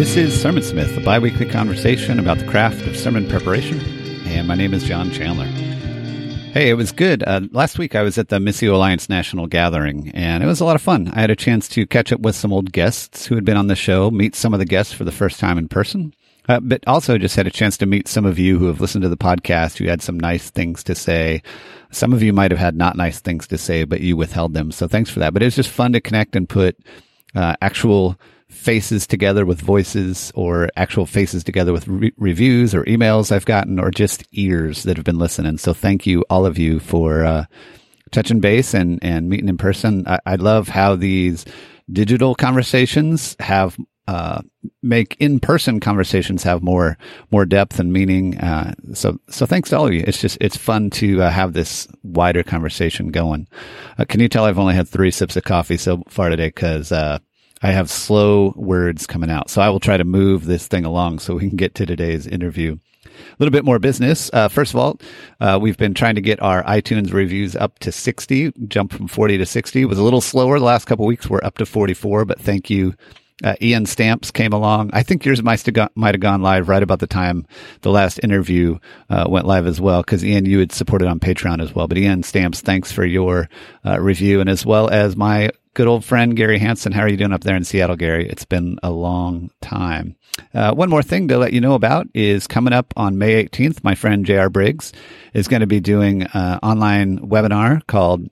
This is Sermon Smith, a biweekly conversation about the craft of sermon preparation. And my name is John Chandler. Hey, it was good. Uh, last week I was at the Missio Alliance National Gathering, and it was a lot of fun. I had a chance to catch up with some old guests who had been on the show, meet some of the guests for the first time in person, uh, but also just had a chance to meet some of you who have listened to the podcast who had some nice things to say. Some of you might have had not nice things to say, but you withheld them. So thanks for that. But it was just fun to connect and put uh, actual faces together with voices or actual faces together with re- reviews or emails I've gotten or just ears that have been listening. So thank you, all of you, for uh, touching base and, and meeting in person. I, I love how these digital conversations have uh, make in-person conversations have more more depth and meaning. Uh, so so thanks to all of you. It's just it's fun to uh, have this wider conversation going. Uh, can you tell I've only had three sips of coffee so far today because uh, I have slow words coming out. So I will try to move this thing along so we can get to today's interview. A little bit more business. Uh, first of all, uh, we've been trying to get our iTunes reviews up to 60, jump from 40 to 60. It was a little slower the last couple weeks. We're up to 44, but thank you. Uh, Ian Stamps came along. I think yours might have, gone live right about the time the last interview uh, went live as well, because Ian, you had supported on Patreon as well. But Ian Stamps, thanks for your uh, review, and as well as my good old friend Gary Hanson. How are you doing up there in Seattle, Gary? It's been a long time. Uh, one more thing to let you know about is coming up on May 18th. My friend J.R. Briggs is going to be doing an online webinar called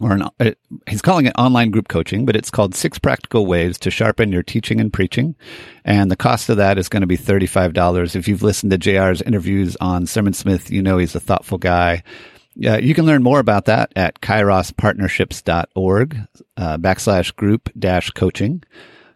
or an, uh, he's calling it online group coaching, but it's called Six Practical Ways to Sharpen Your Teaching and Preaching. And the cost of that is going to be $35. If you've listened to JR's interviews on Sermon Smith, you know he's a thoughtful guy. Uh, you can learn more about that at kairospartnerships.org uh, backslash group dash coaching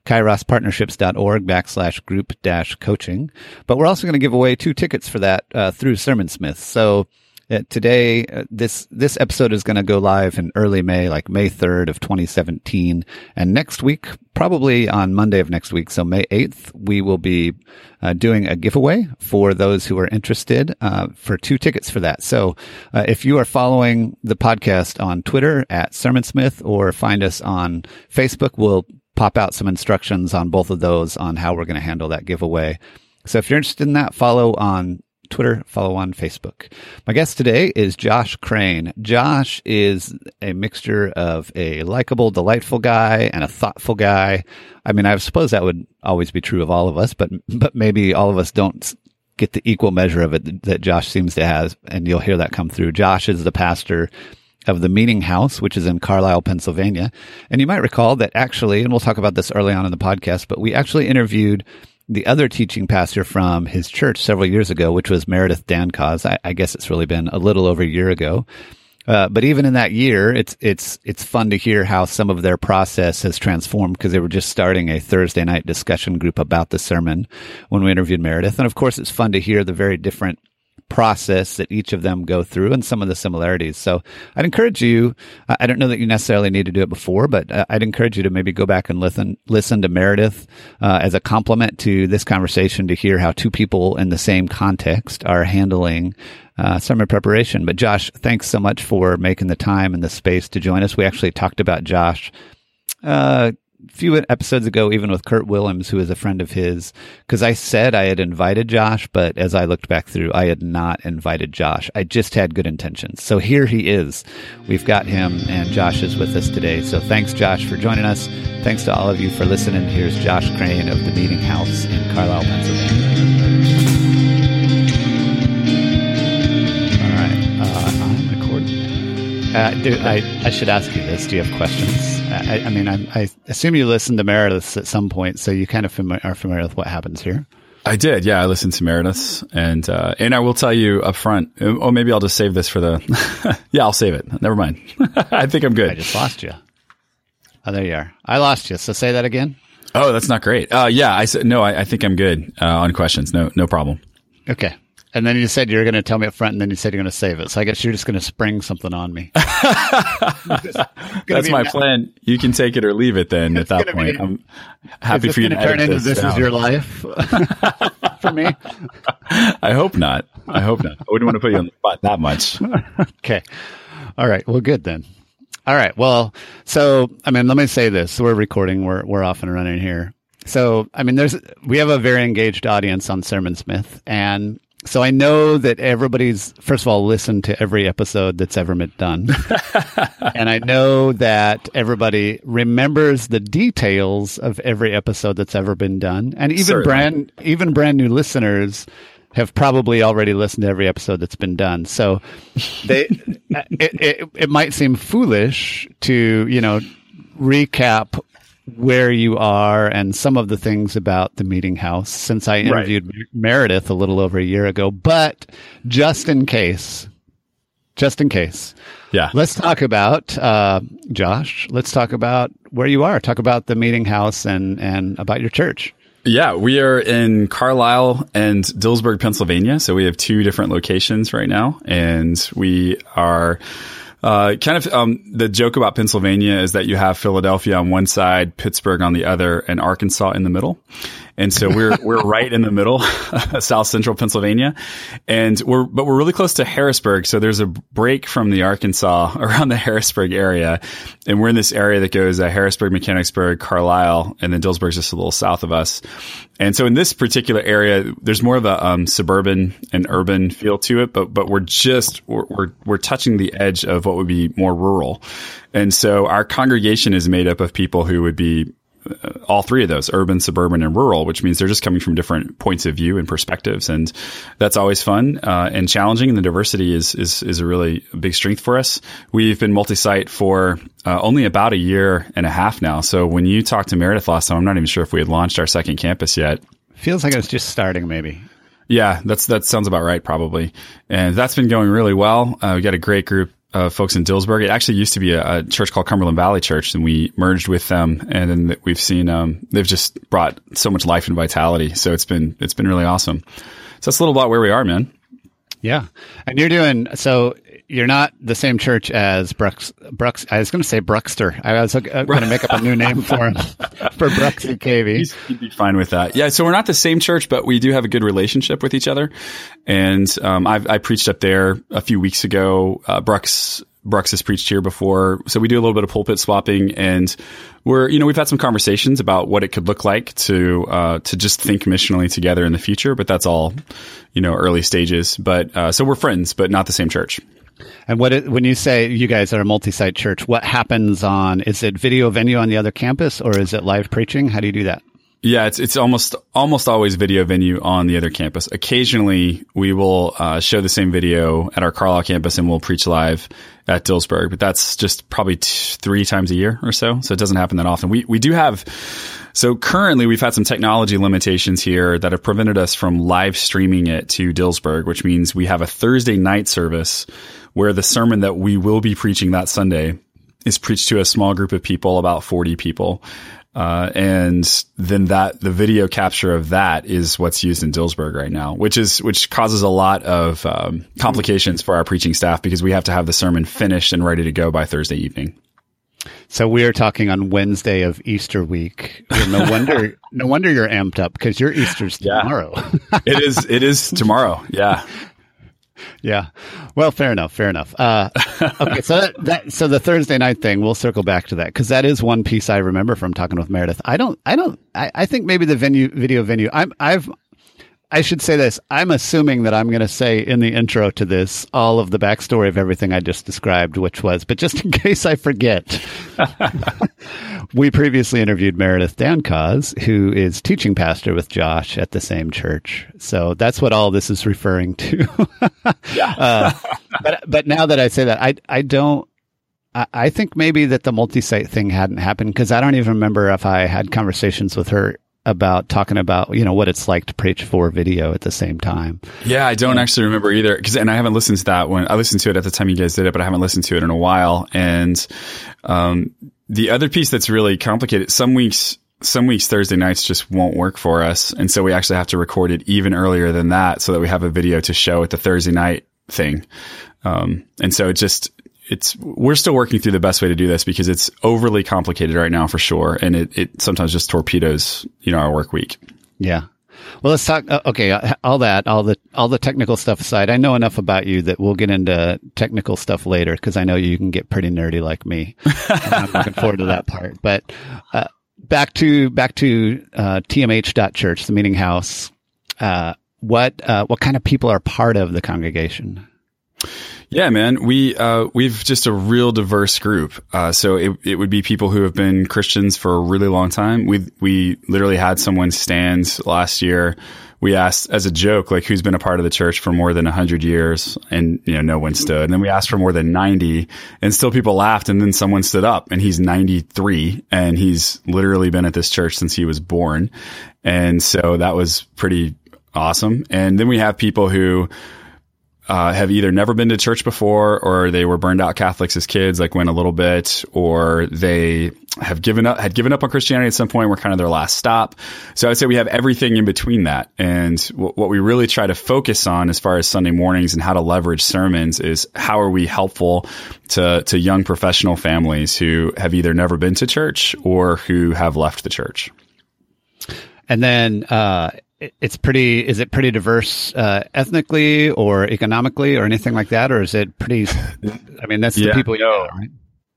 kairospartnerships.org backslash group dash coaching. But we're also going to give away two tickets for that uh, through Sermon Smith. So uh, today, uh, this this episode is going to go live in early May, like May third of 2017, and next week, probably on Monday of next week, so May 8th, we will be uh, doing a giveaway for those who are interested uh, for two tickets for that. So, uh, if you are following the podcast on Twitter at Sermon Smith or find us on Facebook, we'll pop out some instructions on both of those on how we're going to handle that giveaway. So if you're interested in that, follow on Twitter, follow on Facebook. My guest today is Josh Crane. Josh is a mixture of a likable, delightful guy and a thoughtful guy. I mean, I suppose that would always be true of all of us, but but maybe all of us don't get the equal measure of it that Josh seems to have, and you'll hear that come through. Josh is the pastor of the Meeting House, which is in Carlisle, Pennsylvania. And you might recall that actually, and we'll talk about this early on in the podcast, but we actually interviewed the other teaching pastor from his church several years ago, which was Meredith Dankos. I, I guess it's really been a little over a year ago. Uh, but even in that year, it's it's it's fun to hear how some of their process has transformed because they were just starting a Thursday night discussion group about the sermon when we interviewed Meredith, and of course, it's fun to hear the very different process that each of them go through and some of the similarities. So I'd encourage you, I don't know that you necessarily need to do it before, but I'd encourage you to maybe go back and listen, listen to Meredith uh, as a complement to this conversation to hear how two people in the same context are handling uh, sermon preparation. But Josh, thanks so much for making the time and the space to join us. We actually talked about Josh uh, few episodes ago, even with Kurt Willems, who is a friend of his, because I said I had invited Josh, but as I looked back through, I had not invited Josh. I just had good intentions. So here he is. We've got him, and Josh is with us today. So thanks, Josh, for joining us. Thanks to all of you for listening. Here's Josh Crane of the Meeting House in Carlisle, Pennsylvania. Uh, do, I, I should ask you this. Do you have questions? I, I mean, I, I, assume you listened to Meredith at some point, so you kind of fami- are familiar with what happens here. I did, yeah. I listened to Meredith, and uh, and I will tell you up front. Oh, maybe I'll just save this for the. yeah, I'll save it. Never mind. I think I'm good. I just lost you. Oh, there you are. I lost you. So say that again. Oh, that's not great. Uh, yeah, I said no. I, I think I'm good uh, on questions. No, no problem. Okay. And then you said you were going to tell me up front, and then you said you're going to save it. So I guess you're just going to spring something on me. That's my plan. You can take it or leave it. Then at that point, be, I'm happy for you to turn into this. This is your life for me. I hope not. I hope not. I wouldn't want to put you on the spot that much. okay. All right. Well, good then. All right. Well, so I mean, let me say this: we're recording. We're we're off and running here. So, I mean, there's we have a very engaged audience on Sermon Smith, and so I know that everybody's first of all listened to every episode that's ever been done, and I know that everybody remembers the details of every episode that's ever been done, and even Certainly. brand even brand new listeners have probably already listened to every episode that's been done. So they it, it, it might seem foolish to you know recap where you are and some of the things about the meeting house since I interviewed Meredith a little over a year ago. But just in case, just in case, Yeah. let's talk about uh, Josh. Let's talk about where you are. Talk about the meeting house and and about your church. Yeah, we are in Carlisle and Dillsburg, Pennsylvania. So we have two different locations right now, and we are uh, kind of um, the joke about Pennsylvania is that you have Philadelphia on one side, Pittsburgh on the other, and Arkansas in the middle. And so we're we're right in the middle, South Central Pennsylvania, and we're but we're really close to Harrisburg. So there's a break from the Arkansas around the Harrisburg area, and we're in this area that goes uh, Harrisburg, Mechanicsburg, Carlisle, and then Dillsburg's just a little south of us. And so in this particular area, there's more of a um, suburban and urban feel to it, but but we're just we're, we're we're touching the edge of what would be more rural, and so our congregation is made up of people who would be all three of those urban suburban and rural which means they're just coming from different points of view and perspectives and that's always fun uh, and challenging and the diversity is, is is a really big strength for us we've been multi-site for uh, only about a year and a half now so when you talked to meredith last time i'm not even sure if we had launched our second campus yet Feels like it's just starting, maybe. yeah, that's that sounds about right, probably. And that's been going really well. Uh, we got a great group of folks in Dillsburg. It actually used to be a, a church called Cumberland Valley Church, and we merged with them. And then we've seen um, they've just brought so much life and vitality. So it's been it's been really awesome. So that's a little about where we are, man. Yeah, and you're doing so. You're not the same church as Brooks. Brooks. I was going to say Bruxter. I was going to make up a new name for him for Bruxy Cavey. He'd be fine with that. Yeah. So we're not the same church, but we do have a good relationship with each other. And um, I've, I preached up there a few weeks ago. Uh, Brooks Brooks has preached here before, so we do a little bit of pulpit swapping, and we're you know we've had some conversations about what it could look like to uh, to just think missionally together in the future. But that's all you know early stages. But uh, so we're friends, but not the same church. And what it, when you say you guys are a multi-site church, what happens on? Is it video venue on the other campus, or is it live preaching? How do you do that? Yeah, it's it's almost almost always video venue on the other campus. Occasionally, we will uh, show the same video at our Carlisle campus, and we'll preach live at Dillsburg. But that's just probably t- three times a year or so. So it doesn't happen that often. We we do have. So currently, we've had some technology limitations here that have prevented us from live streaming it to Dillsburg, which means we have a Thursday night service where the sermon that we will be preaching that Sunday is preached to a small group of people, about 40 people. Uh, and then that the video capture of that is what's used in Dillsburg right now, which is which causes a lot of um, complications for our preaching staff because we have to have the sermon finished and ready to go by Thursday evening. So we are talking on Wednesday of Easter week. No wonder, no wonder you're amped up because your Easter's Yeah. tomorrow. It is it is tomorrow. Yeah. Yeah. Well, fair enough. Fair enough. Uh, okay. So that, that, so the Thursday night thing, we'll circle back to that because that is one piece I remember from talking with Meredith. I don't, I don't, I, I think maybe the venue, video venue, I'm, I've, I should say this. I'm assuming that I'm going to say in the intro to this all of the backstory of everything I just described, which was, but just in case I forget, we previously interviewed Meredith Dancause, who is teaching pastor with Josh at the same church. So that's what all this is referring to. uh, but but now that I say that, I I don't. I, I think maybe that the multi-site thing hadn't happened because I don't even remember if I had conversations with her about talking about you know what it's like to preach for video at the same time. Yeah, I don't actually remember either because, and I haven't listened to that one. I listened to it at the time you guys did it, but I haven't listened to it in a while. And um, the other piece that's really complicated, some weeks, some weeks Thursday nights just won't work for us, and so we actually have to record it even earlier than that so that we have a video to show at the Thursday night thing. Um, and so it just it's we're still working through the best way to do this because it's overly complicated right now for sure, and it, it sometimes just torpedoes you know our work week. Yeah. Well, let's talk. Uh, okay, uh, all that, all the, all the technical stuff aside, I know enough about you that we'll get into technical stuff later because I know you can get pretty nerdy like me. I'm looking forward to that part. But uh, back to back to uh, tmh.church, the meeting house. Uh, what uh, what kind of people are part of the congregation? Yeah, man, we uh, we've just a real diverse group. Uh, so it it would be people who have been Christians for a really long time. We we literally had someone stand last year. We asked as a joke, like who's been a part of the church for more than hundred years, and you know no one stood. And then we asked for more than ninety, and still people laughed. And then someone stood up, and he's ninety three, and he's literally been at this church since he was born. And so that was pretty awesome. And then we have people who uh, have either never been to church before or they were burned out Catholics as kids, like went a little bit, or they have given up, had given up on Christianity at some point, were kind of their last stop. So I'd say we have everything in between that. And w- what we really try to focus on as far as Sunday mornings and how to leverage sermons is how are we helpful to, to young professional families who have either never been to church or who have left the church. And then, uh, it's pretty is it pretty diverse uh, ethnically or economically or anything like that or is it pretty i mean that's yeah, the people you know right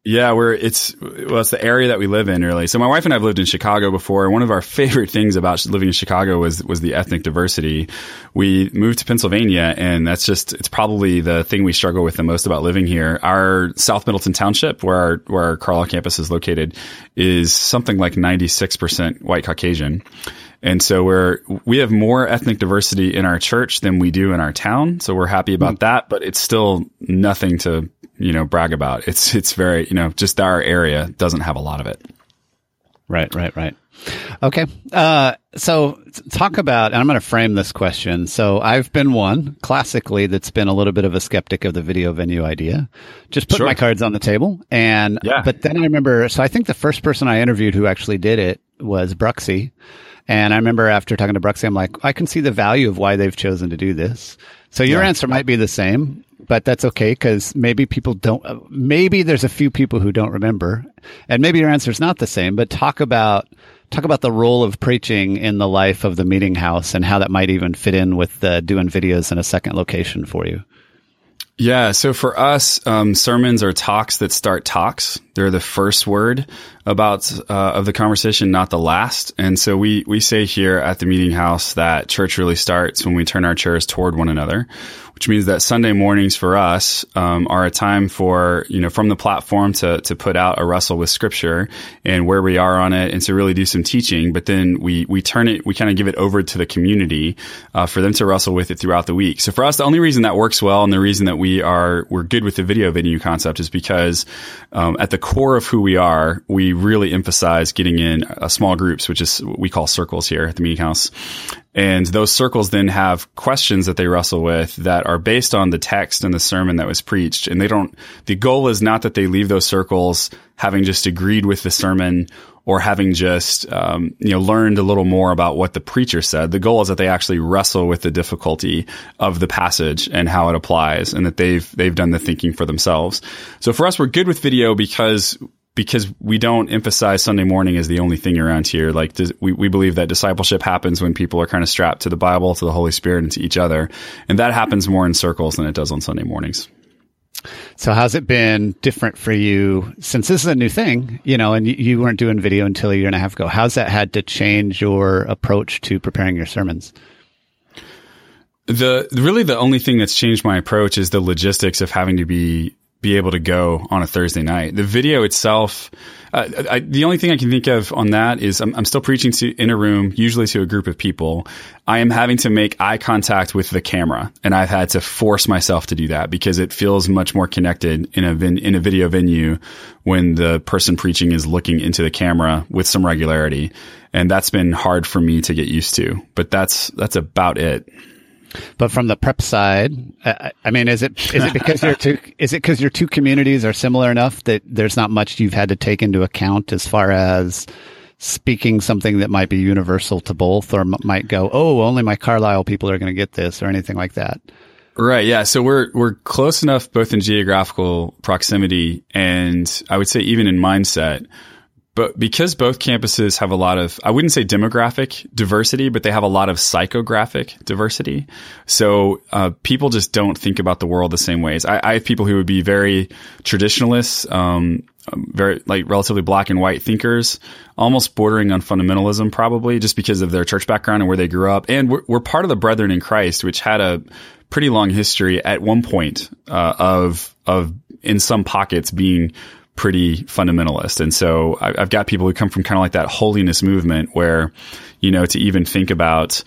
yeah, we're it's well, it's the area that we live in, really. So my wife and I've lived in Chicago before. and One of our favorite things about living in Chicago was was the ethnic diversity. We moved to Pennsylvania, and that's just it's probably the thing we struggle with the most about living here. Our South Middleton Township, where our where our Carlisle campus is located, is something like ninety six percent white Caucasian. And so we're, we have more ethnic diversity in our church than we do in our town. So we're happy about mm. that, but it's still nothing to, you know, brag about. It's, it's very, you know, just our area doesn't have a lot of it. Right, right, right. Okay. Uh, so talk about, and I'm going to frame this question. So I've been one classically that's been a little bit of a skeptic of the video venue idea. Just put sure. my cards on the table. And, yeah. but then I remember, so I think the first person I interviewed who actually did it was Bruxy. And I remember after talking to Bruxy, I'm like, I can see the value of why they've chosen to do this. So your yeah. answer might be the same, but that's okay because maybe people don't, maybe there's a few people who don't remember and maybe your answer is not the same, but talk about, talk about the role of preaching in the life of the meeting house and how that might even fit in with uh, doing videos in a second location for you. Yeah. So for us, um, sermons are talks that start talks. They're the first word about uh, of the conversation, not the last. And so we we say here at the meeting house that church really starts when we turn our chairs toward one another which means that Sunday mornings for us um, are a time for you know from the platform to to put out a wrestle with Scripture and where we are on it, and to really do some teaching. But then we we turn it, we kind of give it over to the community uh, for them to wrestle with it throughout the week. So for us, the only reason that works well and the reason that we are we're good with the video venue concept is because um, at the core of who we are, we really emphasize getting in small groups, which is what we call circles here at the meeting house. And those circles then have questions that they wrestle with that are based on the text and the sermon that was preached. And they don't, the goal is not that they leave those circles having just agreed with the sermon or having just, um, you know, learned a little more about what the preacher said. The goal is that they actually wrestle with the difficulty of the passage and how it applies and that they've, they've done the thinking for themselves. So for us, we're good with video because because we don't emphasize Sunday morning as the only thing around here. Like we, we believe that discipleship happens when people are kind of strapped to the Bible, to the Holy Spirit, and to each other. And that happens more in circles than it does on Sunday mornings. So how's it been different for you since this is a new thing, you know, and you, weren't doing video until a year and a half ago? How's that had to change your approach to preparing your sermons? The really the only thing that's changed my approach is the logistics of having to be be able to go on a Thursday night. The video itself, uh, I, the only thing I can think of on that is I'm, I'm, still preaching to in a room, usually to a group of people. I am having to make eye contact with the camera, and I've had to force myself to do that because it feels much more connected in a vin, in a video venue when the person preaching is looking into the camera with some regularity, and that's been hard for me to get used to. But that's that's about it. But from the prep side, I, I mean, is it is it because your two is it because your two communities are similar enough that there's not much you've had to take into account as far as speaking something that might be universal to both, or m- might go, oh, only my Carlisle people are going to get this, or anything like that. Right. Yeah. So we're we're close enough both in geographical proximity and I would say even in mindset but because both campuses have a lot of, I wouldn't say demographic diversity, but they have a lot of psychographic diversity. So uh, people just don't think about the world the same ways. I, I, have people who would be very traditionalists um, um, very like relatively black and white thinkers, almost bordering on fundamentalism, probably just because of their church background and where they grew up. And we're, we're part of the Brethren in Christ, which had a pretty long history at one point uh, of of in some pockets being pretty fundamentalist. And so I, have got people who come from kind of like that holiness movement where, you know, to even think about,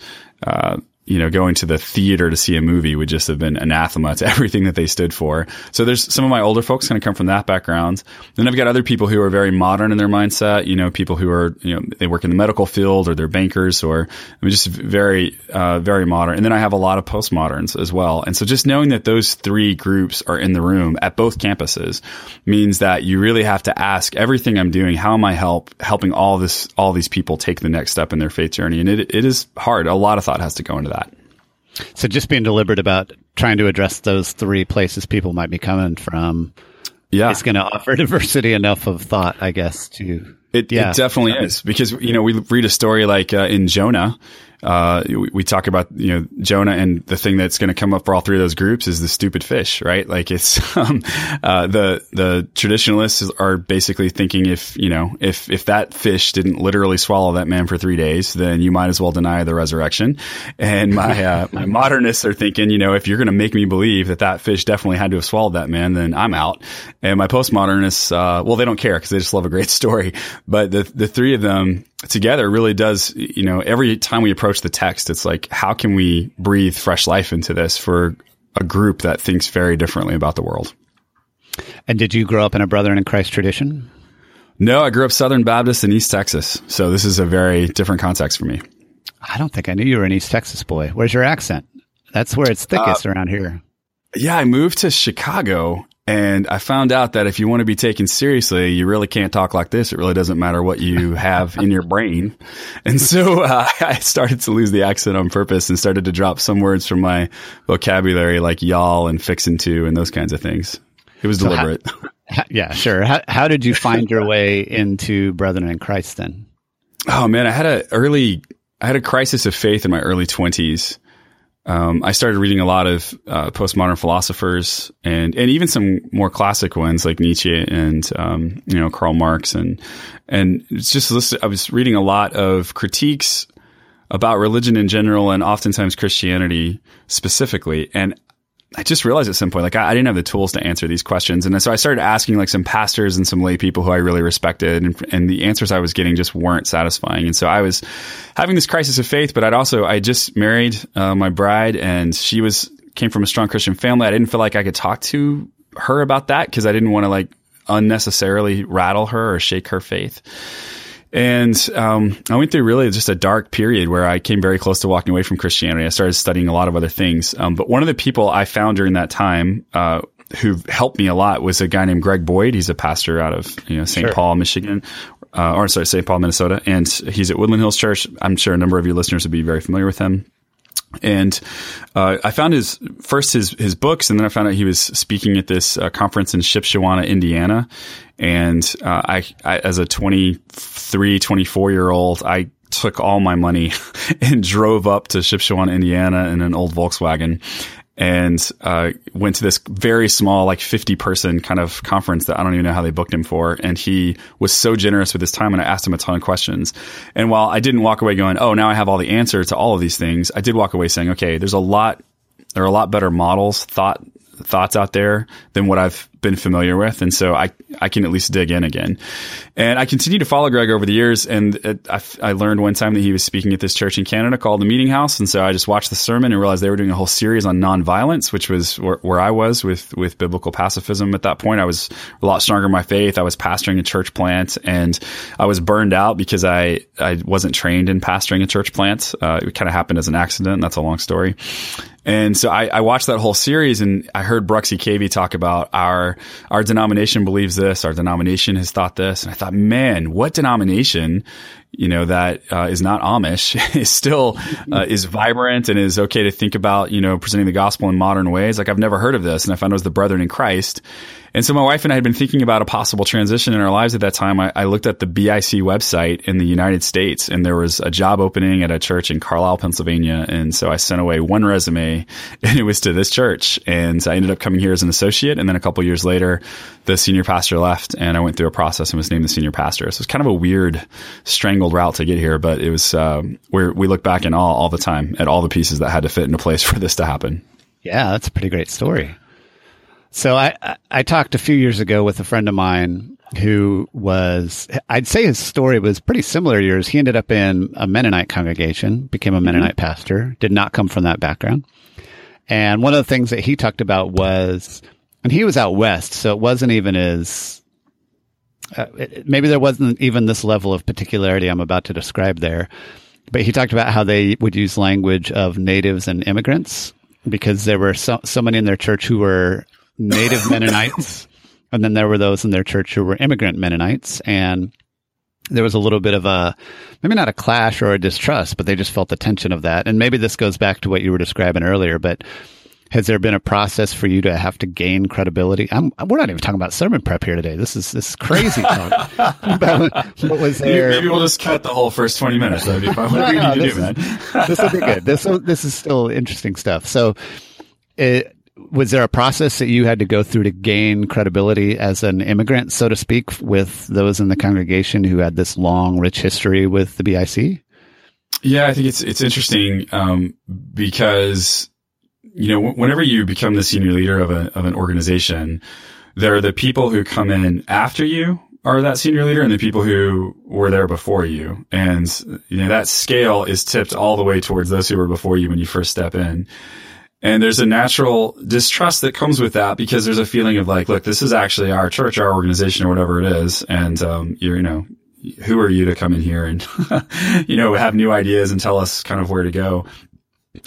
uh, you know, going to the theater to see a movie would just have been anathema to everything that they stood for. So there's some of my older folks kind of come from that background. Then I've got other people who are very modern in their mindset, you know, people who are, you know, they work in the medical field or they're bankers or I mean, just very, uh, very modern. And then I have a lot of postmoderns as well. And so just knowing that those three groups are in the room at both campuses means that you really have to ask everything I'm doing, how am I help helping all this, all these people take the next step in their faith journey? And it, it is hard. A lot of thought has to go into that. So just being deliberate about trying to address those three places people might be coming from. Yeah. It's going to offer diversity enough of thought, I guess, to. It, yeah. it definitely is because, you know, we read a story like uh, in Jonah uh, we, we, talk about you know Jonah, and the thing that's going to come up for all three of those groups is the stupid fish, right? Like it's um, uh, the the traditionalists are basically thinking if you know if if that fish didn't literally swallow that man for three days, then you might as well deny the resurrection. And my uh, my modernists are thinking, you know, if you're going to make me believe that that fish definitely had to have swallowed that man, then I'm out. And my postmodernists, uh, well, they don't care because they just love a great story. But the the three of them together really does, you know, every time we approach the text, it's like, how can we breathe fresh life into this for a group that thinks very differently about the world? And did you grow up in a Brethren in Christ tradition? No, I grew up Southern Baptist in East Texas. So this is a very different context for me. I don't think I knew you were an East Texas boy. Where's your accent? That's where it's thickest uh, around here. Yeah, I moved to Chicago and I found out that if you want to be taken seriously, you really can't talk like this. It really doesn't matter what you have in your brain. And so uh, I started to lose the accent on purpose and started to drop some words from my vocabulary like y'all and fixin' to and those kinds of things. It was so deliberate. How, yeah, sure. How, how did you find your way into Brethren in Christ then? Oh man, I had a early, I had a crisis of faith in my early twenties um, I started reading a lot of uh, postmodern philosophers and and even some more classic ones like Nietzsche and um, you know Karl Marx. And and it's just I was reading a lot of critiques about religion in general and oftentimes Christianity specifically. And I just realized at some point, like I, I, didn't have the tools to answer these questions. And so I started asking like some pastors and some lay people who I really respected. And, and, the answers I was getting just weren't satisfying. And so I was having this crisis of faith, but I'd also, I just married uh, my bride and she was, came from a strong Christian family. I didn't feel like I could talk to her about that because I didn't want to like unnecessarily rattle her or shake her faith. And um, I went through really just a dark period where I came very close to walking away from Christianity. I started studying a lot of other things. Um, but one of the people I found during that time uh, who helped me a lot was a guy named Greg Boyd. He's a pastor out of you know St. Sure. Paul, Michigan. Uh, or sorry, St. Paul, Minnesota, and he's at Woodland Hills Church. I'm sure a number of your listeners would be very familiar with him. And uh, I found his first his his books, and then I found out he was speaking at this uh, conference in Shipshewana, Indiana. And uh, I, I, as a 23, 24 year old, I took all my money and drove up to Shipshewana, Indiana, in an old Volkswagen, and uh, went to this very small, like 50 person kind of conference that I don't even know how they booked him for. And he was so generous with his time, and I asked him a ton of questions. And while I didn't walk away going, oh, now I have all the answer to all of these things, I did walk away saying, okay, there's a lot, there are a lot better models, thought, thoughts out there than what I've been familiar with. And so I, I can at least dig in again. And I continue to follow Greg over the years. And it, I, I learned one time that he was speaking at this church in Canada called the Meeting House. And so I just watched the sermon and realized they were doing a whole series on nonviolence, which was where, where I was with, with biblical pacifism at that point. I was a lot stronger in my faith. I was pastoring a church plant and I was burned out because I, I wasn't trained in pastoring a church plant. Uh, it kind of happened as an accident. That's a long story. And so I, I, watched that whole series and I heard Bruxy Cavey talk about our, our denomination believes this, our denomination has thought this. And I thought, man, what denomination, you know, that uh, is not Amish is still, uh, is vibrant and is okay to think about, you know, presenting the gospel in modern ways. Like I've never heard of this. And I found it was the Brethren in Christ. And so my wife and I had been thinking about a possible transition in our lives at that time. I, I, looked at the BIC website in the United States and there was a job opening at a church in Carlisle, Pennsylvania. And so I sent away one resume and it was to this church. And I ended up coming here as an associate. And then a couple years later, the senior pastor left and I went through a process and was named the senior pastor. So it's kind of a weird, strangled route to get here, but it was, um, where we look back in awe all the time at all the pieces that had to fit into place for this to happen. Yeah, that's a pretty great story. So I, I talked a few years ago with a friend of mine who was, I'd say his story was pretty similar to yours. He ended up in a Mennonite congregation, became a Mennonite mm-hmm. pastor, did not come from that background. And one of the things that he talked about was, and he was out west, so it wasn't even as, uh, it, maybe there wasn't even this level of particularity I'm about to describe there. But he talked about how they would use language of natives and immigrants because there were so, so many in their church who were native Mennonites, and then there were those in their church who were immigrant Mennonites, and there was a little bit of a maybe not a clash or a distrust, but they just felt the tension of that. And maybe this goes back to what you were describing earlier, but has there been a process for you to have to gain credibility? I'm, we're not even talking about sermon prep here today. This is this is crazy talk. what was there? Maybe we'll just cut the whole first twenty minutes. That'd be fine. What do we need to do, man? this will be good. This will, this is still interesting stuff. So, it, was there a process that you had to go through to gain credibility as an immigrant, so to speak, with those in the congregation who had this long, rich history with the BIC? Yeah, I think it's it's interesting um, because you know whenever you become the senior leader of a of an organization, there are the people who come in after you are that senior leader and the people who were there before you, and you know that scale is tipped all the way towards those who were before you when you first step in. And there's a natural distrust that comes with that because there's a feeling of like, look, this is actually our church, our organization, or whatever it is. And, um, you're, you know, who are you to come in here and, you know, have new ideas and tell us kind of where to go?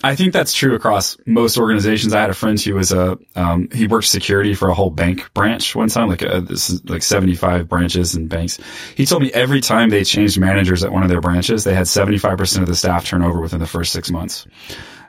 I think that's true across most organizations. I had a friend who was a, um, he worked security for a whole bank branch one time, like a, this is like 75 branches and banks. He told me every time they changed managers at one of their branches, they had 75% of the staff turnover within the first six months.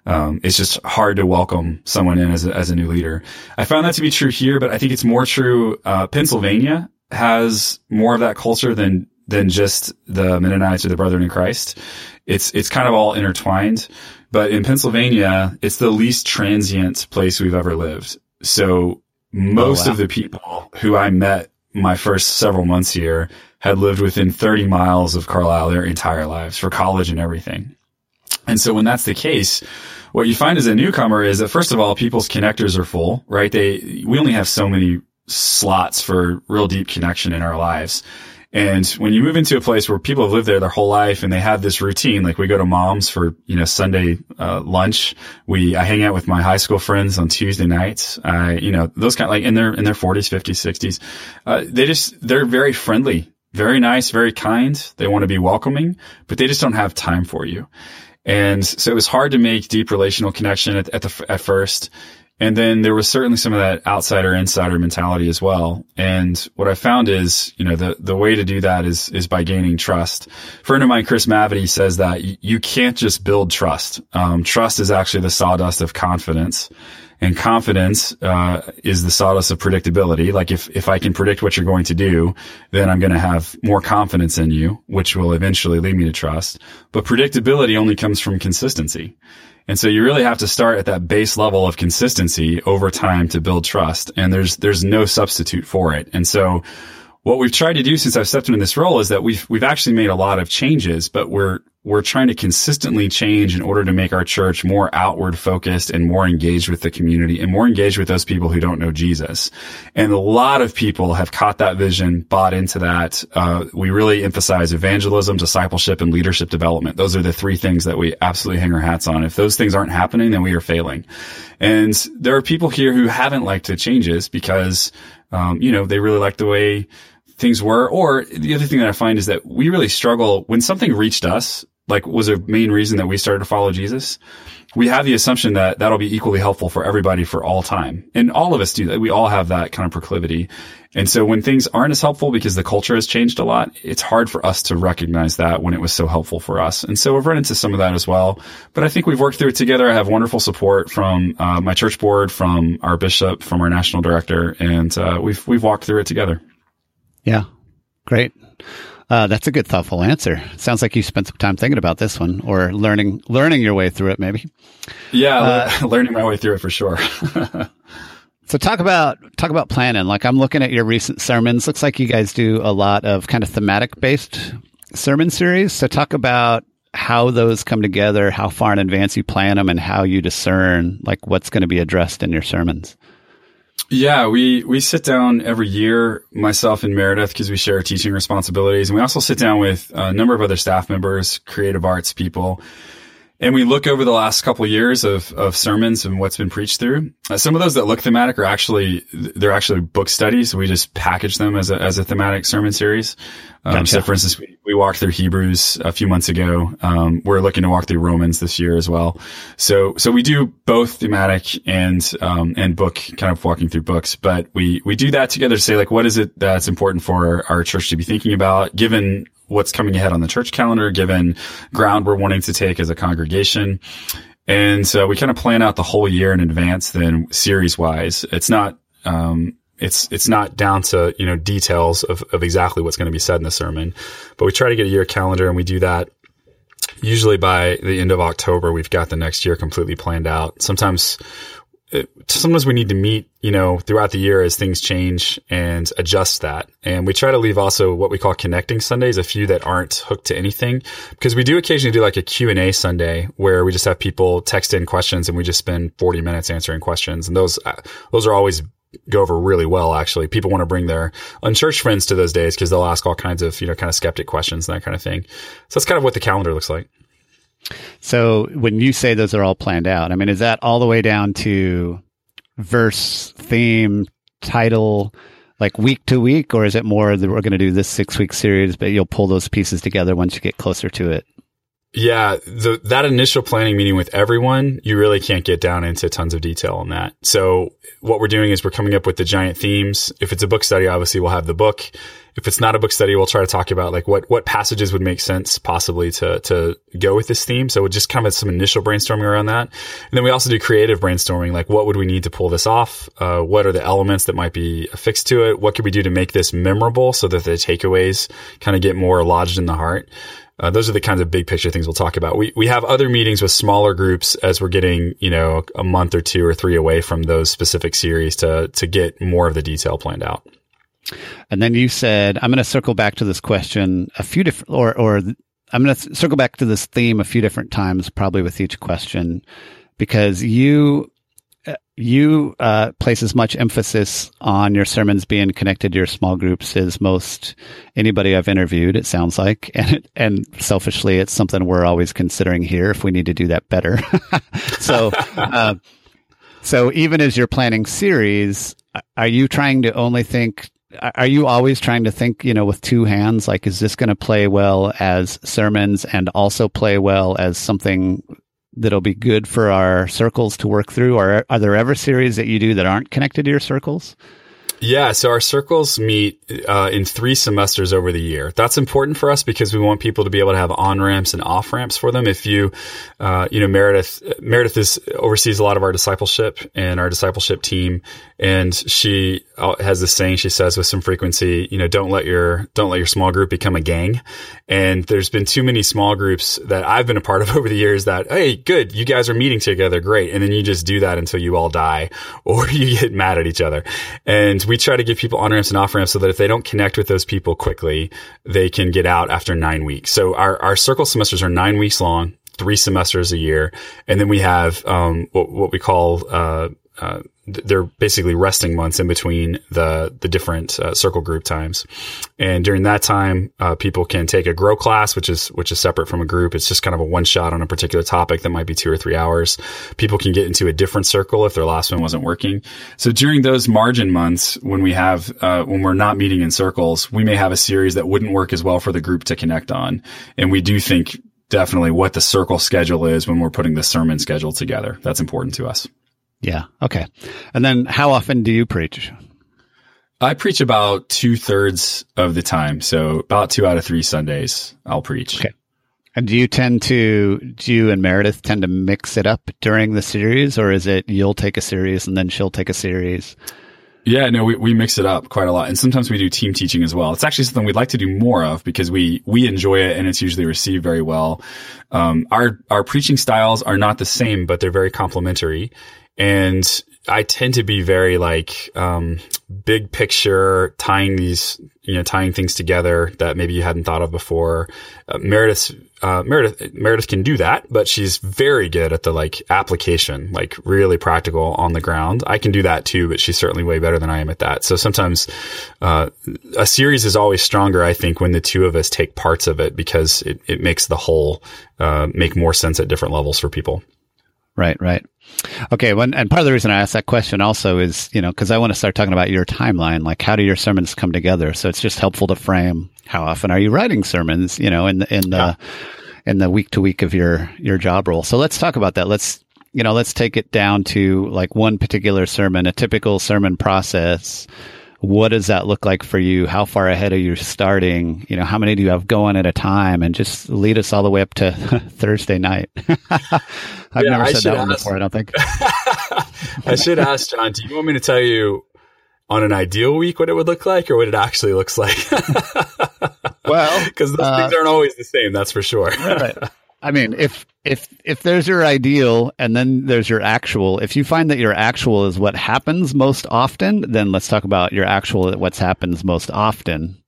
Um, it's just hard to welcome someone in as a, as a new leader. I found that to be true here, but I think it's more true. Uh, Pennsylvania has more of that culture than than just the Mennonites or the Brethren in Christ. It's it's kind of all intertwined. But in Pennsylvania, it's the least transient place we've ever lived. So most oh, wow. of the people who I met my first several months here had lived within 30 miles of Carlisle their entire lives for college and everything. And so when that's the case, what you find as a newcomer is that first of all, people's connectors are full, right? They, we only have so many slots for real deep connection in our lives. And when you move into a place where people have lived there their whole life and they have this routine, like we go to mom's for, you know, Sunday, uh, lunch. We, I hang out with my high school friends on Tuesday nights. I, you know, those kind of like in their, in their forties, fifties, sixties. Uh, they just, they're very friendly, very nice, very kind. They want to be welcoming, but they just don't have time for you. And so it was hard to make deep relational connection at, at the, at first. And then there was certainly some of that outsider insider mentality as well. And what I found is, you know, the, the way to do that is, is by gaining trust. Friend of mine, Chris Mavety says that you can't just build trust. Um, trust is actually the sawdust of confidence. And confidence uh, is the sawdust of predictability. Like if if I can predict what you're going to do, then I'm going to have more confidence in you, which will eventually lead me to trust. But predictability only comes from consistency. And so you really have to start at that base level of consistency over time to build trust. And there's there's no substitute for it. And so what we've tried to do since I've stepped into this role is that we've we've actually made a lot of changes, but we're we're trying to consistently change in order to make our church more outward focused and more engaged with the community and more engaged with those people who don't know Jesus. And a lot of people have caught that vision, bought into that. Uh, we really emphasize evangelism, discipleship, and leadership development. Those are the three things that we absolutely hang our hats on. If those things aren't happening, then we are failing. And there are people here who haven't liked the changes because, um, you know, they really like the way things were. Or the other thing that I find is that we really struggle when something reached us like was a main reason that we started to follow Jesus, we have the assumption that that'll be equally helpful for everybody for all time. And all of us do that. We all have that kind of proclivity. And so when things aren't as helpful because the culture has changed a lot, it's hard for us to recognize that when it was so helpful for us. And so we've run into some of that as well. But I think we've worked through it together. I have wonderful support from uh, my church board, from our bishop, from our national director, and uh, we've we've walked through it together. Yeah, great. Uh, that's a good, thoughtful answer. Sounds like you spent some time thinking about this one, or learning learning your way through it, maybe. Yeah, uh, learning my way through it for sure. so talk about talk about planning. Like I'm looking at your recent sermons. Looks like you guys do a lot of kind of thematic based sermon series. So talk about how those come together, how far in advance you plan them, and how you discern like what's going to be addressed in your sermons. Yeah, we, we sit down every year, myself and Meredith, because we share teaching responsibilities. And we also sit down with a number of other staff members, creative arts people. And we look over the last couple of years of, of sermons and what's been preached through. Uh, some of those that look thematic are actually, they're actually book studies. We just package them as a, as a thematic sermon series. Um, gotcha. So for instance, we, we walked through Hebrews a few months ago. Um, we're looking to walk through Romans this year as well. So, so we do both thematic and, um, and book kind of walking through books, but we, we do that together to say like, what is it that's important for our church to be thinking about given what's coming ahead on the church calendar, given ground we're wanting to take as a congregation. And so we kind of plan out the whole year in advance then series wise. It's not, um, it's, it's not down to, you know, details of, of exactly what's going to be said in the sermon, but we try to get a year calendar and we do that usually by the end of October, we've got the next year completely planned out. Sometimes sometimes we need to meet, you know, throughout the year as things change and adjust that. And we try to leave also what we call connecting Sundays, a few that aren't hooked to anything, because we do occasionally do like a Q and A Sunday where we just have people text in questions and we just spend 40 minutes answering questions. And those, uh, those are always go over really well, actually. People want to bring their unchurched friends to those days because they'll ask all kinds of, you know, kind of skeptic questions and that kind of thing. So that's kind of what the calendar looks like. So when you say those are all planned out, I mean, is that all the way down to verse, theme, title, like week to week, or is it more that we're going to do this six week series, but you'll pull those pieces together once you get closer to it? Yeah, the, that initial planning meeting with everyone, you really can't get down into tons of detail on that. So what we're doing is we're coming up with the giant themes. If it's a book study, obviously we'll have the book. If it's not a book study, we'll try to talk about like what, what passages would make sense possibly to, to go with this theme. So we just kind of some initial brainstorming around that. And then we also do creative brainstorming, like what would we need to pull this off? Uh, what are the elements that might be affixed to it? What could we do to make this memorable so that the takeaways kind of get more lodged in the heart? Uh, those are the kinds of big picture things we'll talk about. We we have other meetings with smaller groups as we're getting you know a month or two or three away from those specific series to to get more of the detail planned out. And then you said, I'm going to circle back to this question a few different, or or I'm going to circle back to this theme a few different times, probably with each question, because you you uh, place as much emphasis on your sermons being connected to your small groups as most anybody I've interviewed. It sounds like, and it, and selfishly, it's something we're always considering here if we need to do that better. so, uh, so even as you're planning series, are you trying to only think? Are you always trying to think, you know, with two hands? Like, is this going to play well as sermons and also play well as something that'll be good for our circles to work through? Or are there ever series that you do that aren't connected to your circles? Yeah, so our circles meet uh, in three semesters over the year. That's important for us because we want people to be able to have on ramps and off ramps for them. If you, uh, you know, Meredith, Meredith is oversees a lot of our discipleship and our discipleship team, and she uh, has this saying she says with some frequency, you know, don't let your don't let your small group become a gang. And there's been too many small groups that I've been a part of over the years that hey, good, you guys are meeting together, great, and then you just do that until you all die or you get mad at each other, and we try to give people on ramps and off ramps so that if they don't connect with those people quickly, they can get out after nine weeks. So our, our circle semesters are nine weeks long, three semesters a year. And then we have, um, what, what we call, uh, uh, they're basically resting months in between the the different uh, circle group times, and during that time, uh, people can take a grow class, which is which is separate from a group. It's just kind of a one shot on a particular topic that might be two or three hours. People can get into a different circle if their last one wasn't working. So during those margin months, when we have uh, when we're not meeting in circles, we may have a series that wouldn't work as well for the group to connect on, and we do think definitely what the circle schedule is when we're putting the sermon schedule together. That's important to us. Yeah. Okay. And then how often do you preach? I preach about two thirds of the time. So about two out of three Sundays I'll preach. Okay. And do you tend to, do you and Meredith tend to mix it up during the series or is it you'll take a series and then she'll take a series? Yeah, no, we, we mix it up quite a lot. And sometimes we do team teaching as well. It's actually something we'd like to do more of because we, we enjoy it and it's usually received very well. Um, our, our preaching styles are not the same, but they're very complementary. And I tend to be very like um, big picture, tying these, you know, tying things together that maybe you hadn't thought of before. Uh, Meredith, uh, Meredith, Meredith can do that, but she's very good at the like application, like really practical on the ground. I can do that too, but she's certainly way better than I am at that. So sometimes uh, a series is always stronger, I think, when the two of us take parts of it because it, it makes the whole uh, make more sense at different levels for people. Right, right. Okay, well, and part of the reason I asked that question also is, you know, because I want to start talking about your timeline, like how do your sermons come together? So it's just helpful to frame how often are you writing sermons, you know, in the in the yeah. in the week to week of your your job role. So let's talk about that. Let's you know, let's take it down to like one particular sermon, a typical sermon process what does that look like for you? How far ahead are you starting? You know, how many do you have going at a time? And just lead us all the way up to Thursday night. I've yeah, never said that one before, I don't think. I should ask John, do you want me to tell you on an ideal week what it would look like or what it actually looks like? well, because those uh, things aren't always the same, that's for sure. right. I mean, if if if there's your ideal and then there's your actual, if you find that your actual is what happens most often, then let's talk about your actual what's happens most often.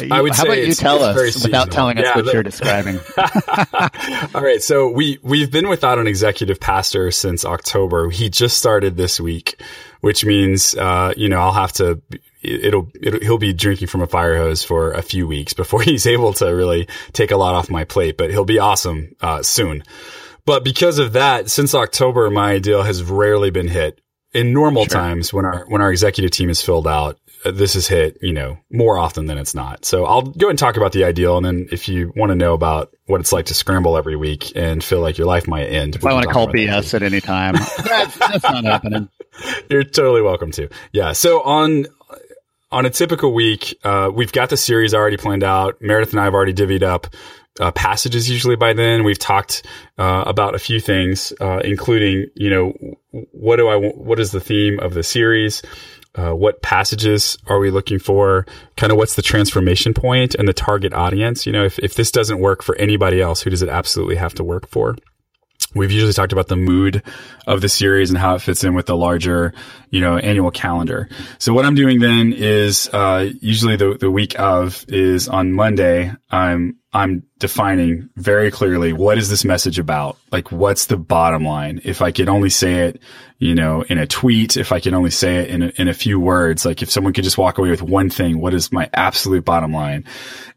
You, I would how about you tell us without telling us yeah, what you're describing? All right, so we we've been without an executive pastor since October. He just started this week, which means uh, you know I'll have to it'll, it'll, he'll be drinking from a fire hose for a few weeks before he's able to really take a lot off my plate, but he'll be awesome uh, soon. But because of that, since October, my ideal has rarely been hit. In normal sure. times, when our when our executive team is filled out, uh, this is hit, you know, more often than it's not. So I'll go and talk about the ideal, and then if you want to know about what it's like to scramble every week and feel like your life might end, if I want to call BS at any time, that's, that's not happening. You're totally welcome to. Yeah. So on on a typical week, uh, we've got the series already planned out. Meredith and I have already divvied up uh, passages usually by then. We've talked uh, about a few things, uh, including, you know, what do I, what is the theme of the series? Uh, what passages are we looking for? Kind of what's the transformation point and the target audience? You know, if, if this doesn't work for anybody else, who does it absolutely have to work for? We've usually talked about the mood of the series and how it fits in with the larger, you know, annual calendar. So what I'm doing then is, uh, usually the, the week of is on Monday. I'm, I'm defining very clearly what is this message about? Like, what's the bottom line? If I could only say it, you know, in a tweet, if I could only say it in a, in a few words, like if someone could just walk away with one thing, what is my absolute bottom line?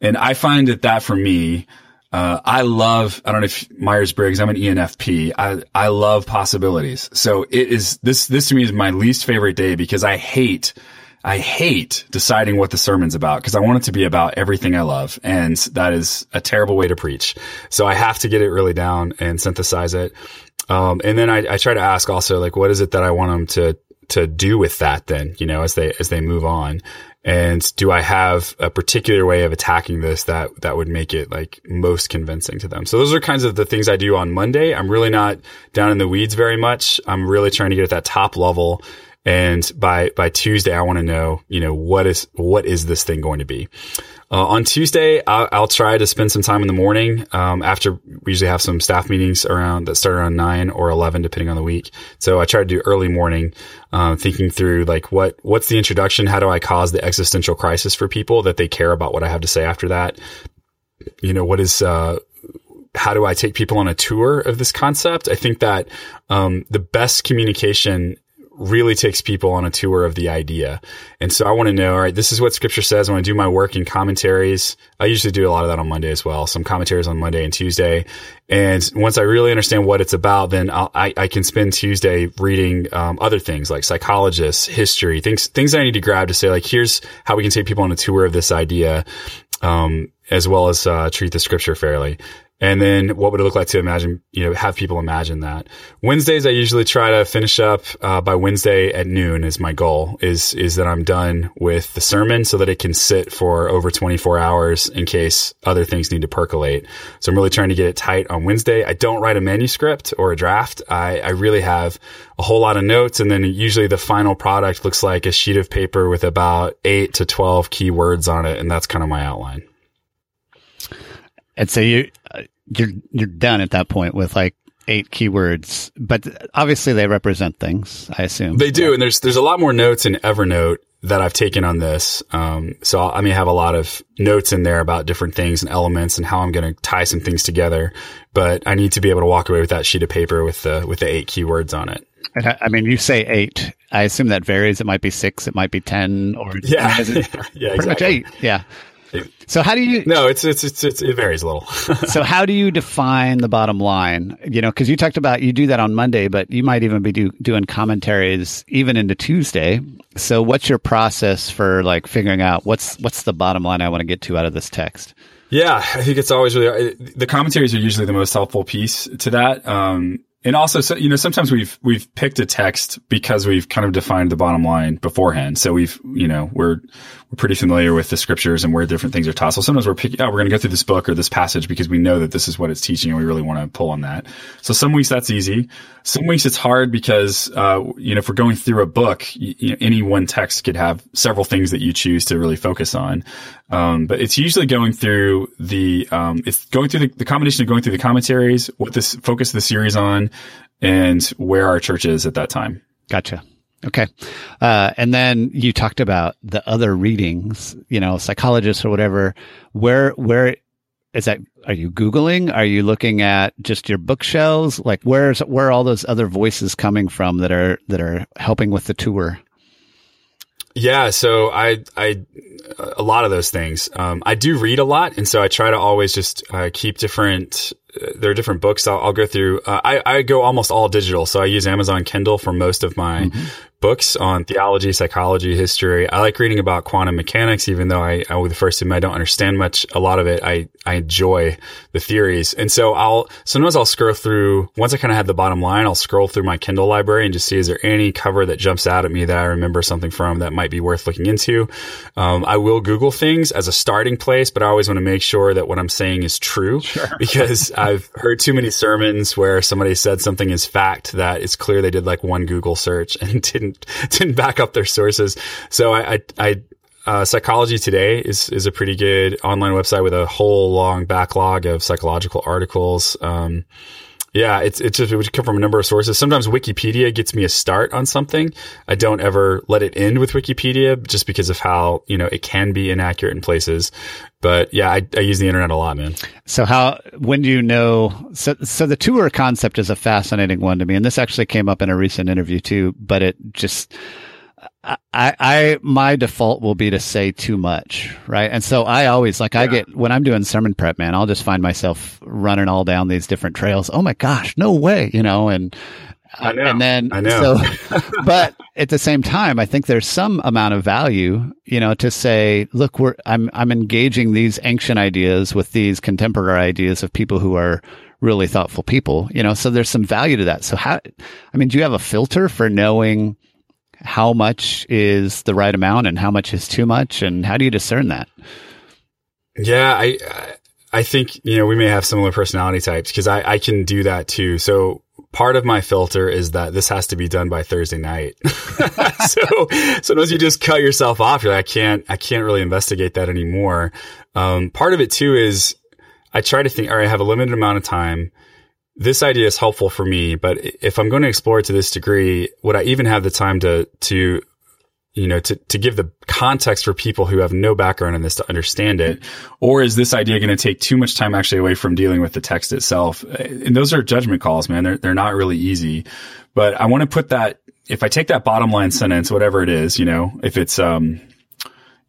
And I find that that for me, uh, I love, I don't know if Myers Briggs, I'm an ENFP. I, I love possibilities. So it is, this, this to me is my least favorite day because I hate, I hate deciding what the sermon's about because I want it to be about everything I love. And that is a terrible way to preach. So I have to get it really down and synthesize it. Um, and then I, I try to ask also, like, what is it that I want them to, to do with that then, you know, as they, as they move on. And do I have a particular way of attacking this that, that would make it like most convincing to them? So those are kinds of the things I do on Monday. I'm really not down in the weeds very much. I'm really trying to get at that top level. And by, by Tuesday, I want to know, you know, what is, what is this thing going to be? Uh, on Tuesday, I'll, I'll, try to spend some time in the morning. Um, after we usually have some staff meetings around that start around nine or eleven, depending on the week. So I try to do early morning, uh, thinking through like what what's the introduction? How do I cause the existential crisis for people that they care about what I have to say after that? You know, what is uh, how do I take people on a tour of this concept? I think that um, the best communication really takes people on a tour of the idea. And so I want to know, all right, this is what scripture says. I want to do my work in commentaries. I usually do a lot of that on Monday as well. Some commentaries on Monday and Tuesday. And once I really understand what it's about, then I'll, i I, can spend Tuesday reading, um, other things like psychologists, history, things, things that I need to grab to say like, here's how we can take people on a tour of this idea. Um, as well as uh, treat the scripture fairly. And then what would it look like to imagine, you know, have people imagine that? Wednesdays, I usually try to finish up, uh, by Wednesday at noon is my goal is, is that I'm done with the sermon so that it can sit for over 24 hours in case other things need to percolate. So I'm really trying to get it tight on Wednesday. I don't write a manuscript or a draft. I, I really have a whole lot of notes. And then usually the final product looks like a sheet of paper with about eight to 12 keywords on it. And that's kind of my outline. And so you uh, you're you're done at that point with like eight keywords, but obviously they represent things. I assume they do, and there's there's a lot more notes in Evernote that I've taken on this. Um, so I may have a lot of notes in there about different things and elements and how I'm going to tie some things together. But I need to be able to walk away with that sheet of paper with the with the eight keywords on it. And I, I mean, you say eight. I assume that varies. It might be six. It might be ten. Or yeah, it, yeah, exactly. eight. Yeah. So how do you? No, it's it's it's, it's it varies a little. so how do you define the bottom line? You know, because you talked about you do that on Monday, but you might even be do, doing commentaries even into Tuesday. So what's your process for like figuring out what's what's the bottom line I want to get to out of this text? Yeah, I think it's always really the commentaries are usually the most helpful piece to that. Um, and also, so, you know, sometimes we've, we've picked a text because we've kind of defined the bottom line beforehand. So we've, you know, we're, we're pretty familiar with the scriptures and where different things are taught. So sometimes we're picking, oh, we're going to go through this book or this passage because we know that this is what it's teaching and we really want to pull on that. So some weeks that's easy. Some weeks it's hard because, uh, you know, if we're going through a book, you, you know, any one text could have several things that you choose to really focus on. Um, but it's usually going through the, um, it's going through the, the combination of going through the commentaries, what this focus of the series on, and where our church is at that time. Gotcha. Okay. Uh, and then you talked about the other readings, you know, psychologists or whatever. Where, where is that? Are you Googling? Are you looking at just your bookshelves? Like where's, where are all those other voices coming from that are, that are helping with the tour? Yeah. So I, I, a lot of those things. Um, I do read a lot. And so I try to always just uh, keep different there are different books I'll, I'll go through. Uh, I, I go almost all digital. So I use Amazon Kindle for most of my mm-hmm. Books on theology, psychology, history. I like reading about quantum mechanics, even though I, I the first time I don't understand much, a lot of it. I, I enjoy the theories. And so I'll, sometimes I'll scroll through, once I kind of have the bottom line, I'll scroll through my Kindle library and just see, is there any cover that jumps out at me that I remember something from that might be worth looking into? Um, I will Google things as a starting place, but I always want to make sure that what I'm saying is true sure. because I've heard too many sermons where somebody said something is fact that it's clear they did like one Google search and didn't didn't back up their sources. So I, I, I uh, Psychology Today is is a pretty good online website with a whole long backlog of psychological articles. Um, yeah, it's it's just, it would come from a number of sources. Sometimes Wikipedia gets me a start on something. I don't ever let it end with Wikipedia just because of how you know it can be inaccurate in places. But yeah, I, I use the internet a lot, man. So how when do you know? So so the tour concept is a fascinating one to me, and this actually came up in a recent interview too. But it just I, I, my default will be to say too much, right? And so I always like, yeah. I get, when I'm doing sermon prep, man, I'll just find myself running all down these different trails. Oh my gosh, no way, you know, and, I uh, know. And then, I know. So, but at the same time, I think there's some amount of value, you know, to say, look, we're, I'm, I'm engaging these ancient ideas with these contemporary ideas of people who are really thoughtful people, you know, so there's some value to that. So how, I mean, do you have a filter for knowing how much is the right amount and how much is too much and how do you discern that yeah i i think you know we may have similar personality types because I, I can do that too so part of my filter is that this has to be done by thursday night. So sometimes you just cut yourself off you're like i can't i can't really investigate that anymore. Um, part of it too is i try to think all right i have a limited amount of time. This idea is helpful for me, but if I'm going to explore it to this degree, would I even have the time to, to, you know, to, to give the context for people who have no background in this to understand it? Or is this idea going to take too much time actually away from dealing with the text itself? And those are judgment calls, man. They're, they're not really easy, but I want to put that, if I take that bottom line sentence, whatever it is, you know, if it's, um,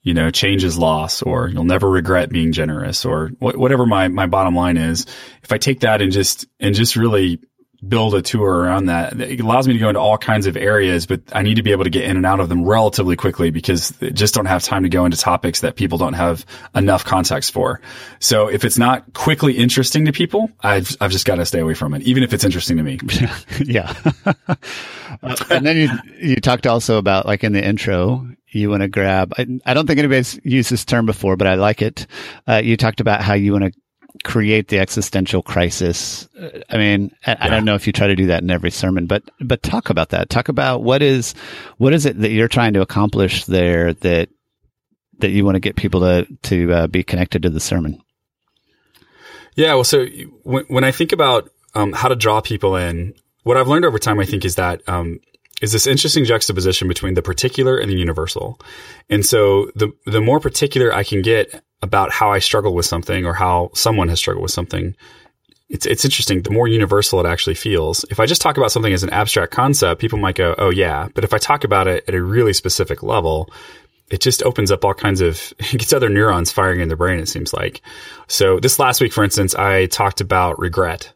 you know, change is loss or you'll never regret being generous or wh- whatever my, my bottom line is. If I take that and just, and just really build a tour around that. It allows me to go into all kinds of areas, but I need to be able to get in and out of them relatively quickly because I just don't have time to go into topics that people don't have enough context for. So if it's not quickly interesting to people, I've, I've just got to stay away from it, even if it's interesting to me. yeah. uh, and then you, you talked also about like in the intro, you want to grab, I, I, don't think anybody's used this term before, but I like it. Uh, you talked about how you want to create the existential crisis. Uh, I mean, I, yeah. I, don't know if you try to do that in every sermon, but but talk about that. Talk about what is what is it that you're trying to accomplish there that that you want to get people to to uh, be connected to the sermon. Yeah, well, so when, when I think about um, how to draw people in, what I've learned over time, I think, is that um, is this interesting juxtaposition between the particular and the universal. And so the the more particular I can get about how I struggle with something or how someone has struggled with something, it's it's interesting. The more universal it actually feels. If I just talk about something as an abstract concept, people might go, "Oh yeah," but if I talk about it at a really specific level, it just opens up all kinds of it gets other neurons firing in the brain. It seems like. So this last week, for instance, I talked about regret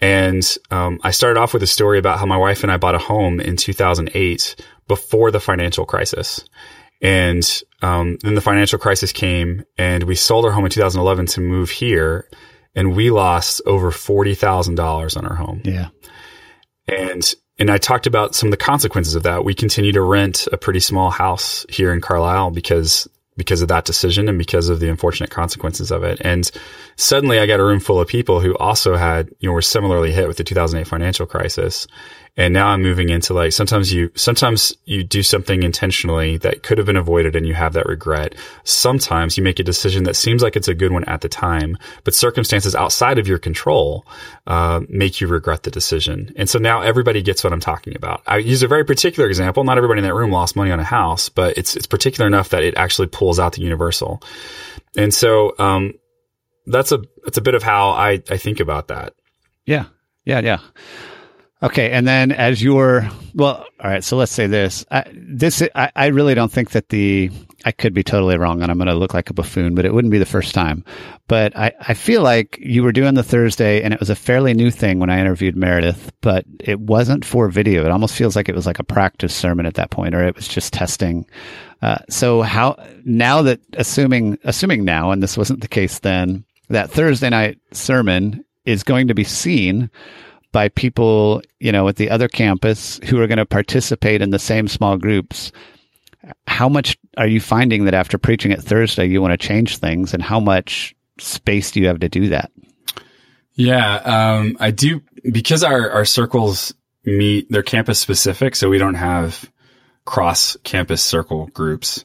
and um, I started off with a story about how my wife and I bought a home in 2008 before the financial crisis. And um, then the financial crisis came, and we sold our home in 2011 to move here, and we lost over forty thousand dollars on our home. Yeah, and and I talked about some of the consequences of that. We continue to rent a pretty small house here in Carlisle because because of that decision and because of the unfortunate consequences of it. And suddenly I got a room full of people who also had, you know, were similarly hit with the 2008 financial crisis. And now I'm moving into like sometimes you sometimes you do something intentionally that could have been avoided and you have that regret. Sometimes you make a decision that seems like it's a good one at the time, but circumstances outside of your control uh, make you regret the decision. And so now everybody gets what I'm talking about. I use a very particular example. Not everybody in that room lost money on a house, but it's it's particular enough that it actually pulls out the universal. And so um, that's a that's a bit of how I I think about that. Yeah, yeah, yeah. Okay, and then as you're well, all right. So let's say this. I, this I, I really don't think that the I could be totally wrong, and I'm going to look like a buffoon, but it wouldn't be the first time. But I I feel like you were doing the Thursday, and it was a fairly new thing when I interviewed Meredith, but it wasn't for video. It almost feels like it was like a practice sermon at that point, or it was just testing. Uh, so how now that assuming assuming now, and this wasn't the case then, that Thursday night sermon is going to be seen by people, you know, at the other campus who are going to participate in the same small groups. How much are you finding that after preaching at Thursday, you want to change things, and how much space do you have to do that? Yeah, um, I do because our our circles meet they're campus specific, so we don't have cross campus circle groups.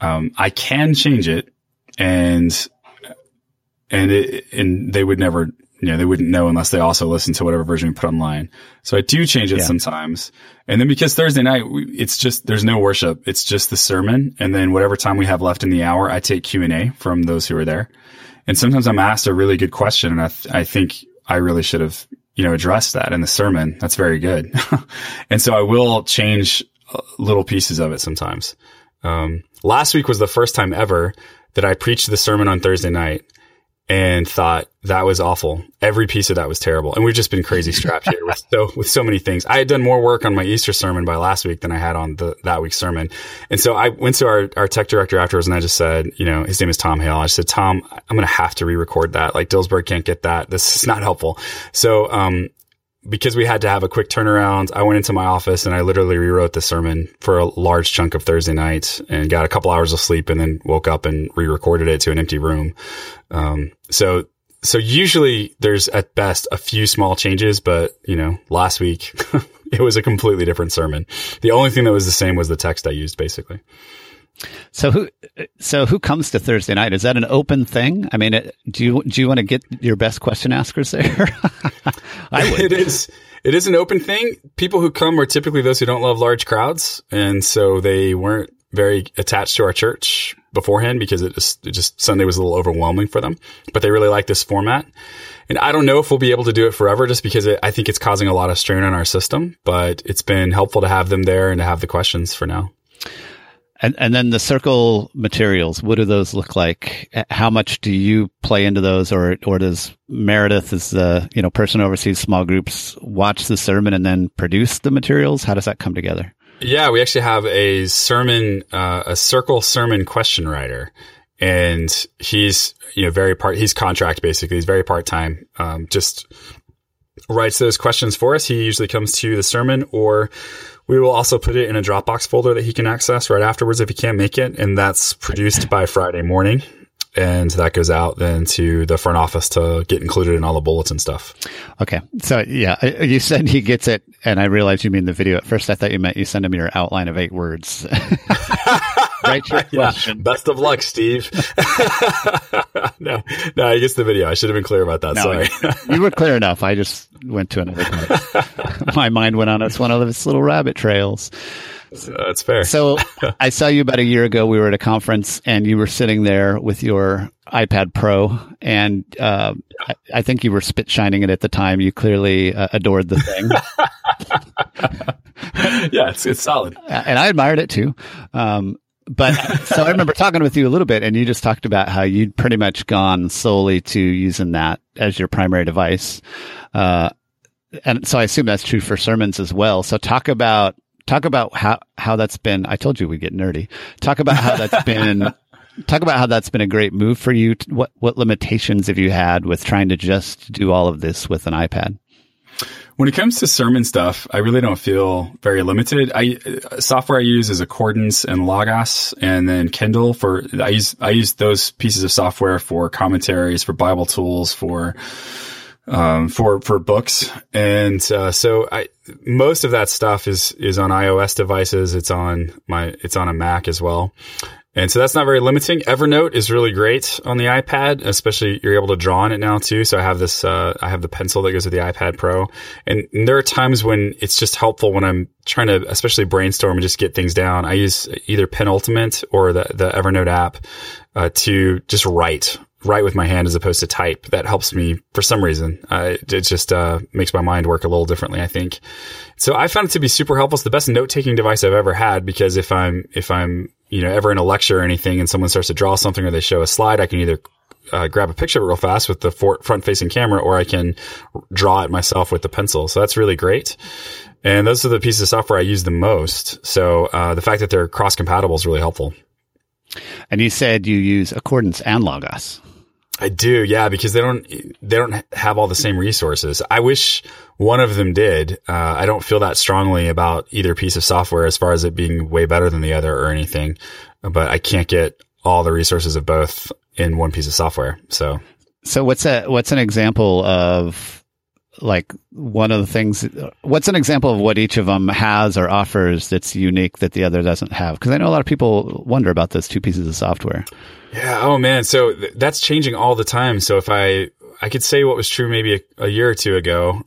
Um, I can change it, and and it, and they would never you know, they wouldn't know unless they also listen to whatever version we put online. So I do change it yeah. sometimes. And then because Thursday night, it's just, there's no worship. It's just the sermon. And then whatever time we have left in the hour, I take Q and A from those who are there. And sometimes I'm asked a really good question. And I, th- I think I really should have, you know, addressed that in the sermon. That's very good. and so I will change uh, little pieces of it sometimes. Um, last week was the first time ever that I preached the sermon on Thursday night and thought that was awful. Every piece of that was terrible. And we've just been crazy strapped here with so, with so many things. I had done more work on my Easter sermon by last week than I had on the, that week's sermon. And so I went to our, our tech director afterwards and I just said, you know, his name is Tom Hale. I said, Tom, I'm going to have to re-record that. Like Dillsburg can't get that. This is not helpful. So, um, because we had to have a quick turnaround, I went into my office and I literally rewrote the sermon for a large chunk of Thursday night and got a couple hours of sleep and then woke up and re-recorded it to an empty room. Um, so, so usually there's at best a few small changes, but you know, last week it was a completely different sermon. The only thing that was the same was the text I used basically. So who, so who comes to Thursday night? Is that an open thing? I mean, it, do you do you want to get your best question askers there? I would. It is. It is an open thing. People who come are typically those who don't love large crowds, and so they weren't very attached to our church beforehand because it just, it just Sunday was a little overwhelming for them. But they really like this format. And I don't know if we'll be able to do it forever just because it, I think it's causing a lot of strain on our system, but it's been helpful to have them there and to have the questions for now. And and then the circle materials, what do those look like? How much do you play into those, or or does Meredith, as the you know person oversees small groups, watch the sermon and then produce the materials? How does that come together? Yeah, we actually have a sermon, uh, a circle sermon question writer, and he's you know very part. He's contract basically. He's very part time. Um, just writes those questions for us. He usually comes to the sermon or we will also put it in a Dropbox folder that he can access right afterwards if he can't make it. And that's produced by Friday morning. And that goes out then to the front office to get included in all the bulletin stuff. Okay. So yeah, you said he gets it. And I realized you mean the video. At first, I thought you meant you send him your outline of eight words. right your question. Best of luck, Steve. no, no, I guess the video. I should have been clear about that. No, Sorry. you were clear enough. I just went to another part. My mind went on its one of its little rabbit trails. that's fair. so I saw you about a year ago. We were at a conference and you were sitting there with your iPad Pro, and uh, I, I, think you were spit shining it at the time. You clearly uh, adored the thing. yeah, it's, it's solid, and I admired it too. Um, but so I remember talking with you a little bit, and you just talked about how you'd pretty much gone solely to using that as your primary device. Uh, and so I assume that's true for sermons as well. So talk about talk about how how that's been. I told you we get nerdy. Talk about how that's been. talk about how that's been a great move for you. What what limitations have you had with trying to just do all of this with an iPad? When it comes to sermon stuff, I really don't feel very limited. I software I use is Accordance and Logos, and then Kindle for I use I use those pieces of software for commentaries, for Bible tools, for um, for for books, and uh, so I most of that stuff is is on iOS devices. It's on my it's on a Mac as well. And so that's not very limiting. Evernote is really great on the iPad, especially you're able to draw on it now too. So I have this, uh, I have the pencil that goes with the iPad Pro. And, and, there are times when it's just helpful when I'm trying to, especially brainstorm and just get things down. I use either Penultimate or the, the Evernote app, uh, to just write, write with my hand as opposed to type. That helps me for some reason. Uh, it just, uh, makes my mind work a little differently, I think. So I found it to be super helpful. It's the best note taking device I've ever had because if I'm, if I'm, you know, ever in a lecture or anything and someone starts to draw something or they show a slide, I can either uh, grab a picture real fast with the front facing camera or I can draw it myself with the pencil. So that's really great. And those are the pieces of software I use the most. So uh, the fact that they're cross compatible is really helpful. And you said you use Accordance and Logos. I do, yeah, because they don't they don't have all the same resources. I wish one of them did. Uh, I don't feel that strongly about either piece of software as far as it being way better than the other or anything, but I can't get all the resources of both in one piece of software. So, so what's a what's an example of like one of the things? What's an example of what each of them has or offers that's unique that the other doesn't have? Because I know a lot of people wonder about those two pieces of software. Yeah. Oh man. So th- that's changing all the time. So if I, I could say what was true maybe a, a year or two ago,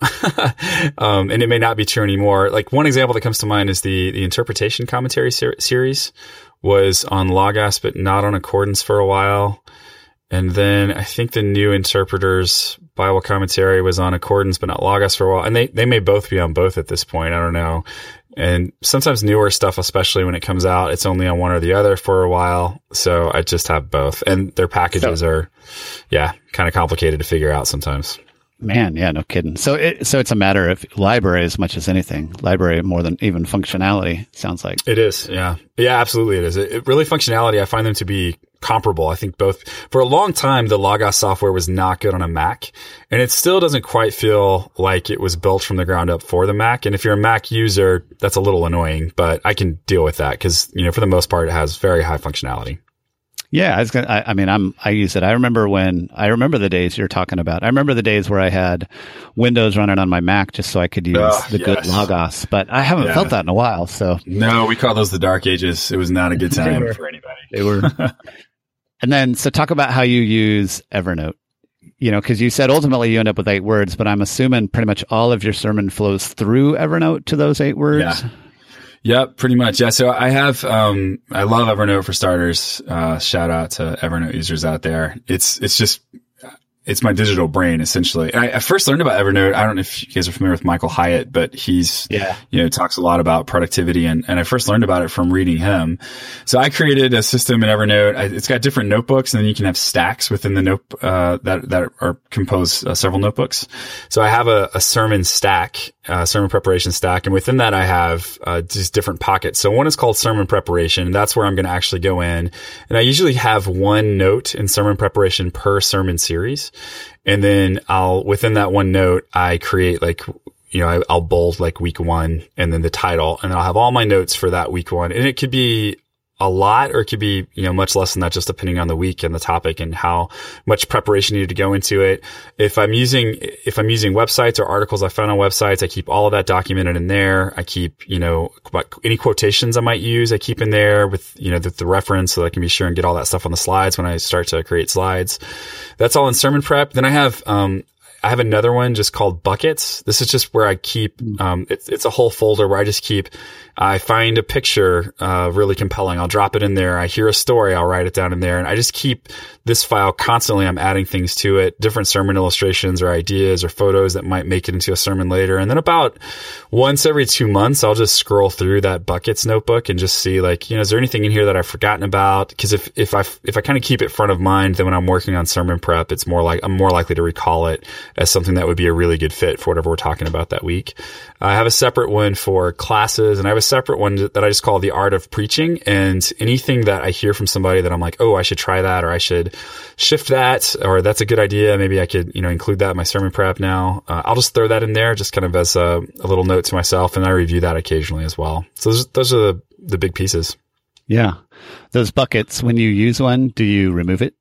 um, and it may not be true anymore. Like one example that comes to mind is the the interpretation commentary ser- series was on Logos, but not on Accordance for a while. And then I think the new interpreters Bible commentary was on Accordance, but not Logos for a while. And they, they may both be on both at this point. I don't know. And sometimes newer stuff, especially when it comes out, it's only on one or the other for a while. So I just have both. And their packages so, are, yeah, kind of complicated to figure out sometimes. Man, yeah, no kidding. So it so it's a matter of library as much as anything. Library more than even functionality sounds like. It is, yeah. Yeah, absolutely it is. It, it really functionality, I find them to be comparable. I think both for a long time the Logos software was not good on a Mac, and it still doesn't quite feel like it was built from the ground up for the Mac. And if you're a Mac user, that's a little annoying, but I can deal with that cuz you know, for the most part it has very high functionality. Yeah, I was gonna. I, I, mean, I'm. I use it. I remember when. I remember the days you're talking about. I remember the days where I had Windows running on my Mac just so I could use oh, the yes. good Logos. But I haven't yeah. felt that in a while. So no, we call those the dark ages. It was not a good time were, for anybody. They were. and then, so talk about how you use Evernote. You know, because you said ultimately you end up with eight words, but I'm assuming pretty much all of your sermon flows through Evernote to those eight words. Yeah. Yep, pretty much. Yeah. So I have, um, I love Evernote for starters. Uh, shout out to Evernote users out there. It's, it's just, it's my digital brain essentially. I, I, first learned about Evernote. I don't know if you guys are familiar with Michael Hyatt, but he's, yeah, you know, talks a lot about productivity and, and I first learned about it from reading him. So I created a system in Evernote. I, it's got different notebooks and then you can have stacks within the note, uh, that, that are composed uh, several notebooks. So I have a, a sermon stack, uh, sermon preparation stack. And within that, I have, uh, just different pockets. So one is called sermon preparation. That's where I'm going to actually go in and I usually have one note in sermon preparation per sermon series. And then I'll, within that one note, I create like, you know, I, will bold like week one and then the title and then I'll have all my notes for that week one. And it could be a lot or it could be, you know, much less than that, just depending on the week and the topic and how much preparation needed to go into it. If I'm using, if I'm using websites or articles I found on websites, I keep all of that documented in there. I keep, you know, any quotations I might use, I keep in there with, you know, the, the reference so I can be sure and get all that stuff on the slides when I start to create slides. That's all in sermon prep. Then I have, um, I have another one just called buckets. This is just where I keep, um, it's, it's a whole folder where I just keep I find a picture uh, really compelling. I'll drop it in there. I hear a story. I'll write it down in there. And I just keep this file constantly. I'm adding things to it, different sermon illustrations or ideas or photos that might make it into a sermon later. And then about once every two months, I'll just scroll through that buckets notebook and just see like, you know, is there anything in here that I've forgotten about? Because if, if I, if I kind of keep it front of mind, then when I'm working on sermon prep, it's more like, I'm more likely to recall it as something that would be a really good fit for whatever we're talking about that week. I have a separate one for classes and I have a separate one that I just call the art of preaching. And anything that I hear from somebody that I'm like, oh, I should try that or I should shift that or that's a good idea. Maybe I could, you know, include that in my sermon prep now. Uh, I'll just throw that in there just kind of as a, a, little note to myself. And I review that occasionally as well. So those, those are the, the big pieces. Yeah. Those buckets, when you use one, do you remove it?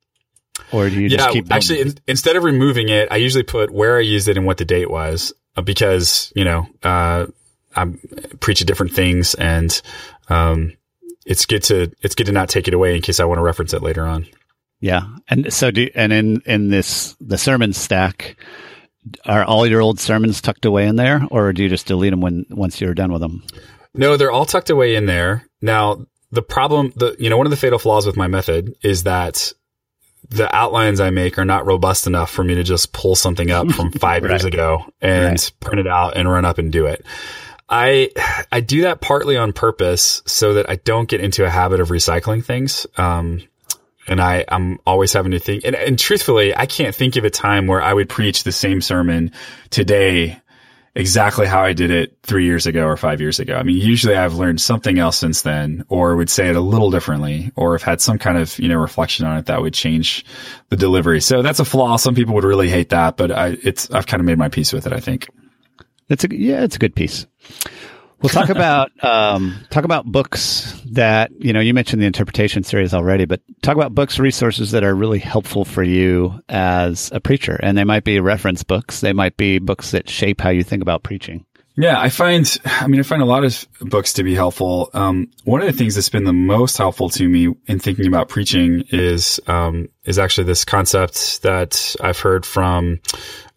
Or do you yeah, just keep actually in, instead of removing it, I usually put where I used it and what the date was. Uh, because you know uh, I preach different things, and um, it's good to it's good to not take it away in case I want to reference it later on. Yeah, and so do and in in this the sermon stack, are all your old sermons tucked away in there, or do you just delete them when once you're done with them? No, they're all tucked away in there. Now the problem, the you know, one of the fatal flaws with my method is that the outlines I make are not robust enough for me to just pull something up from five right. years ago and right. print it out and run up and do it. I I do that partly on purpose so that I don't get into a habit of recycling things. Um, and I I'm always having to think. And, and truthfully, I can't think of a time where I would preach the same sermon today exactly how I did it three years ago or five years ago. I mean, usually I've learned something else since then, or would say it a little differently, or have had some kind of, you know, reflection on it that would change the delivery. So that's a flaw. Some people would really hate that, but I, it's, I've kind of made my peace with it, I think. It's a, yeah, it's a good piece. We'll talk about um, talk about books that you know. You mentioned the interpretation series already, but talk about books, resources that are really helpful for you as a preacher, and they might be reference books. They might be books that shape how you think about preaching. Yeah, I find, I mean, I find a lot of books to be helpful. Um, one of the things that's been the most helpful to me in thinking about preaching is, um, is actually this concept that I've heard from,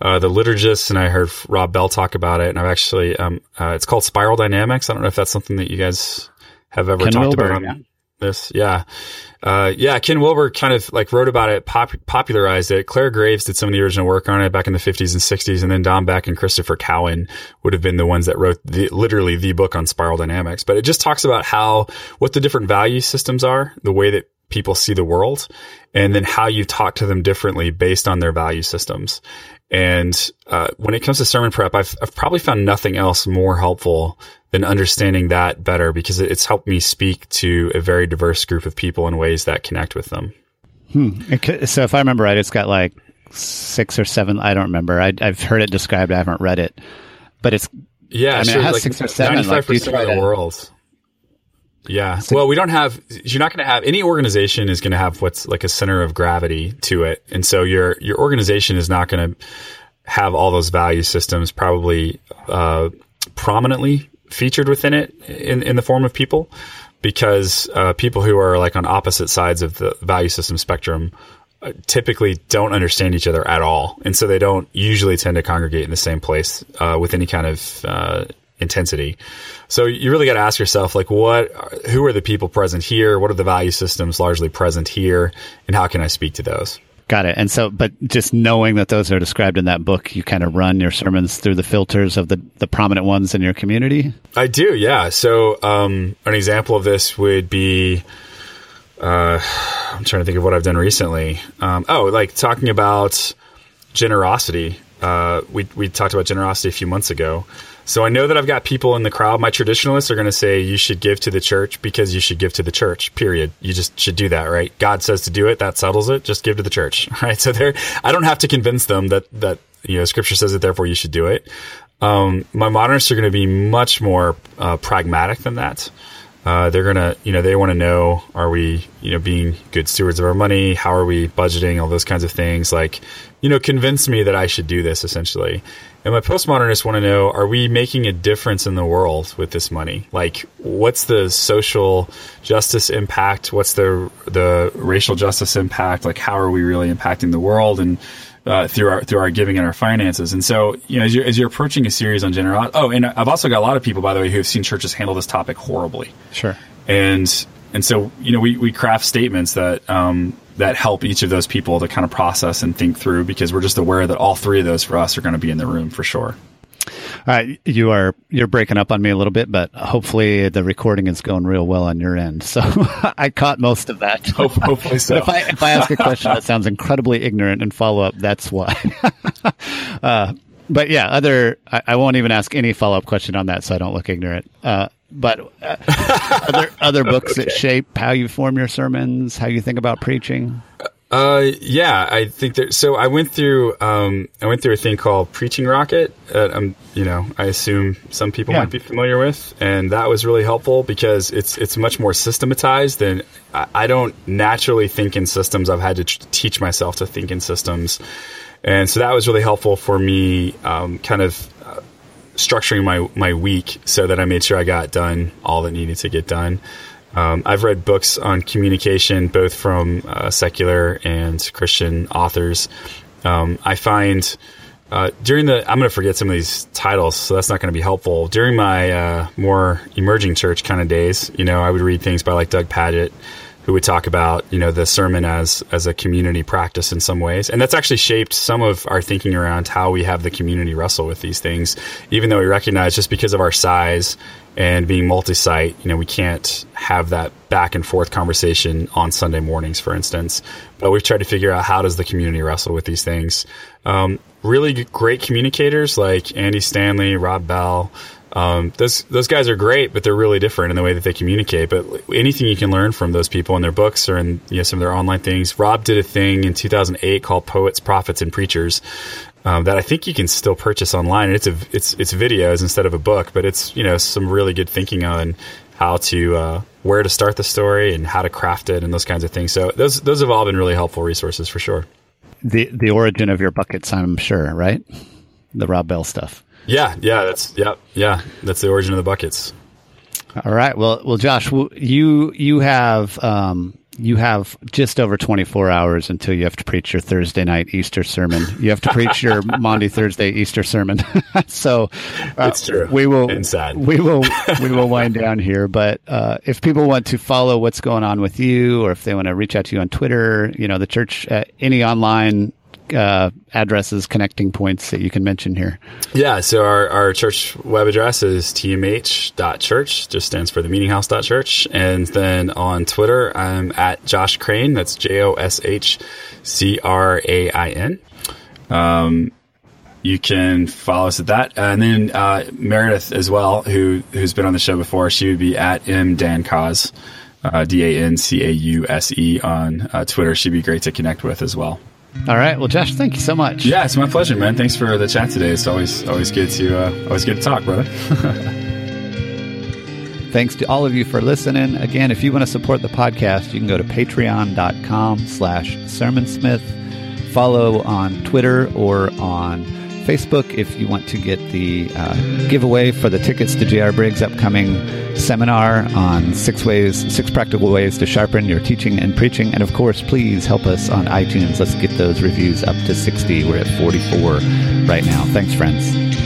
uh, the liturgists and I heard Rob Bell talk about it. And I've actually, um, uh, it's called spiral dynamics. I don't know if that's something that you guys have ever Ken talked Wilber, about. Yeah. This, yeah. Uh, yeah, Ken Wilber kind of like wrote about it, pop- popularized it. Clare Graves did some of the original work on it back in the 50s and 60s, and then Don Beck and Christopher Cowan would have been the ones that wrote the, literally the book on spiral dynamics. But it just talks about how, what the different value systems are, the way that people see the world, and then how you talk to them differently based on their value systems. And uh, when it comes to sermon prep, I've, I've probably found nothing else more helpful than understanding that better because it's helped me speak to a very diverse group of people in ways that connect with them. Hmm. So if I remember right, it's got like six or seven. I don't remember. I, have heard it described. I haven't read it, but it's yeah. I mean, sure, it has like six or seven. Ninety-five percent of the world. Yeah. Well, we don't have. You're not going to have any organization is going to have what's like a center of gravity to it, and so your your organization is not going to have all those value systems probably uh, prominently featured within it in, in the form of people because uh, people who are like on opposite sides of the value system spectrum uh, typically don't understand each other at all. And so they don't usually tend to congregate in the same place uh, with any kind of uh, intensity. So you really got to ask yourself, like, what, who are the people present here? What are the value systems largely present here? And how can I speak to those? Got it. And so, but just knowing that those are described in that book, you kind of run your sermons through the filters of the, the prominent ones in your community? I do, yeah. So, um, an example of this would be uh, I'm trying to think of what I've done recently. Um, oh, like talking about generosity. Uh, we, we talked about generosity a few months ago. So I know that I've got people in the crowd. My traditionalists are going to say you should give to the church because you should give to the church. Period. You just should do that, right? God says to do it. That settles it. Just give to the church, right? So there, I don't have to convince them that that you know Scripture says it. Therefore, you should do it. Um, my modernists are going to be much more uh, pragmatic than that. Uh, they're gonna, you know, they want to know: Are we, you know, being good stewards of our money? How are we budgeting? All those kinds of things. Like, you know, convince me that I should do this. Essentially, and my postmodernists want to know, are we making a difference in the world with this money? Like, what's the social justice impact? What's the the racial justice impact? Like, how are we really impacting the world and uh, through our through our giving and our finances? And so, you know, as you're, as you're approaching a series on generosity, oh, and I've also got a lot of people, by the way, who have seen churches handle this topic horribly. Sure. And and so, you know, we we craft statements that um, that help each of those people to kind of process and think through because we're just aware that all three of those for us are going to be in the room for sure. All right, you are you're breaking up on me a little bit, but hopefully the recording is going real well on your end. So I caught most of that. Hopefully so. if I if I ask a question that sounds incredibly ignorant and follow up, that's why. uh, but yeah, other I, I, won't even ask any follow up question on that, so I don't look ignorant. Uh, but uh, other other books okay. that shape how you form your sermons, how you think about preaching. Uh, yeah, I think that. So I went through, um, I went through a thing called Preaching Rocket. Uh, um, you know, I assume some people yeah. might be familiar with, and that was really helpful because it's it's much more systematized than I, I don't naturally think in systems. I've had to tr- teach myself to think in systems, and so that was really helpful for me, um, kind of structuring my my week so that I made sure I got done all that needed to get done. Um, I've read books on communication, both from uh, secular and Christian authors. Um, I find uh, during the, I'm going to forget some of these titles, so that's not going to be helpful. During my uh, more emerging church kind of days, you know, I would read things by like Doug Pagitt, who would talk about, you know, the sermon as as a community practice in some ways, and that's actually shaped some of our thinking around how we have the community wrestle with these things. Even though we recognize just because of our size and being multi-site, you know, we can't have that back and forth conversation on Sunday mornings, for instance. But we've tried to figure out how does the community wrestle with these things. Um, really great communicators like Andy Stanley, Rob Bell. Um, those those guys are great, but they're really different in the way that they communicate. But anything you can learn from those people in their books or in you know, some of their online things. Rob did a thing in 2008 called Poets, Prophets, and Preachers, um, that I think you can still purchase online. And it's a it's it's videos instead of a book, but it's you know some really good thinking on how to uh, where to start the story and how to craft it and those kinds of things. So those those have all been really helpful resources for sure. The the origin of your buckets, I'm sure, right? The Rob Bell stuff. Yeah, yeah, that's yeah, yeah, that's the origin of the buckets. All right. Well, well, Josh, you you have um, you have just over 24 hours until you have to preach your Thursday night Easter sermon. You have to preach your Monday Thursday Easter sermon. so uh, true. We will Inside. we will we will wind down here. But uh, if people want to follow what's going on with you, or if they want to reach out to you on Twitter, you know, the church, uh, any online uh, addresses, connecting points that you can mention here? Yeah, so our, our church web address is tmh.church, just stands for the meetinghouse.church. And then on Twitter, I'm at Josh Crain, that's J O S H C R A I N. Um, you can follow us at that. And then uh, Meredith as well, who, who's been on the show before, she would be at M Dancause. Uh, D A N C A U S E on uh, Twitter. She'd be great to connect with as well. All right. Well, Josh, thank you so much. Yeah, it's my pleasure, man. Thanks for the chat today. It's always always good to uh, always good to talk, brother. Thanks to all of you for listening. Again, if you want to support the podcast, you can go to patreon.com slash sermonsmith. Follow on Twitter or on Facebook if you want to get the uh, giveaway for the tickets to J.R. Briggs' upcoming seminar on six ways, six practical ways to sharpen your teaching and preaching. And of course, please help us on iTunes. Let's get those reviews up to 60. We're at 44 right now. Thanks, friends.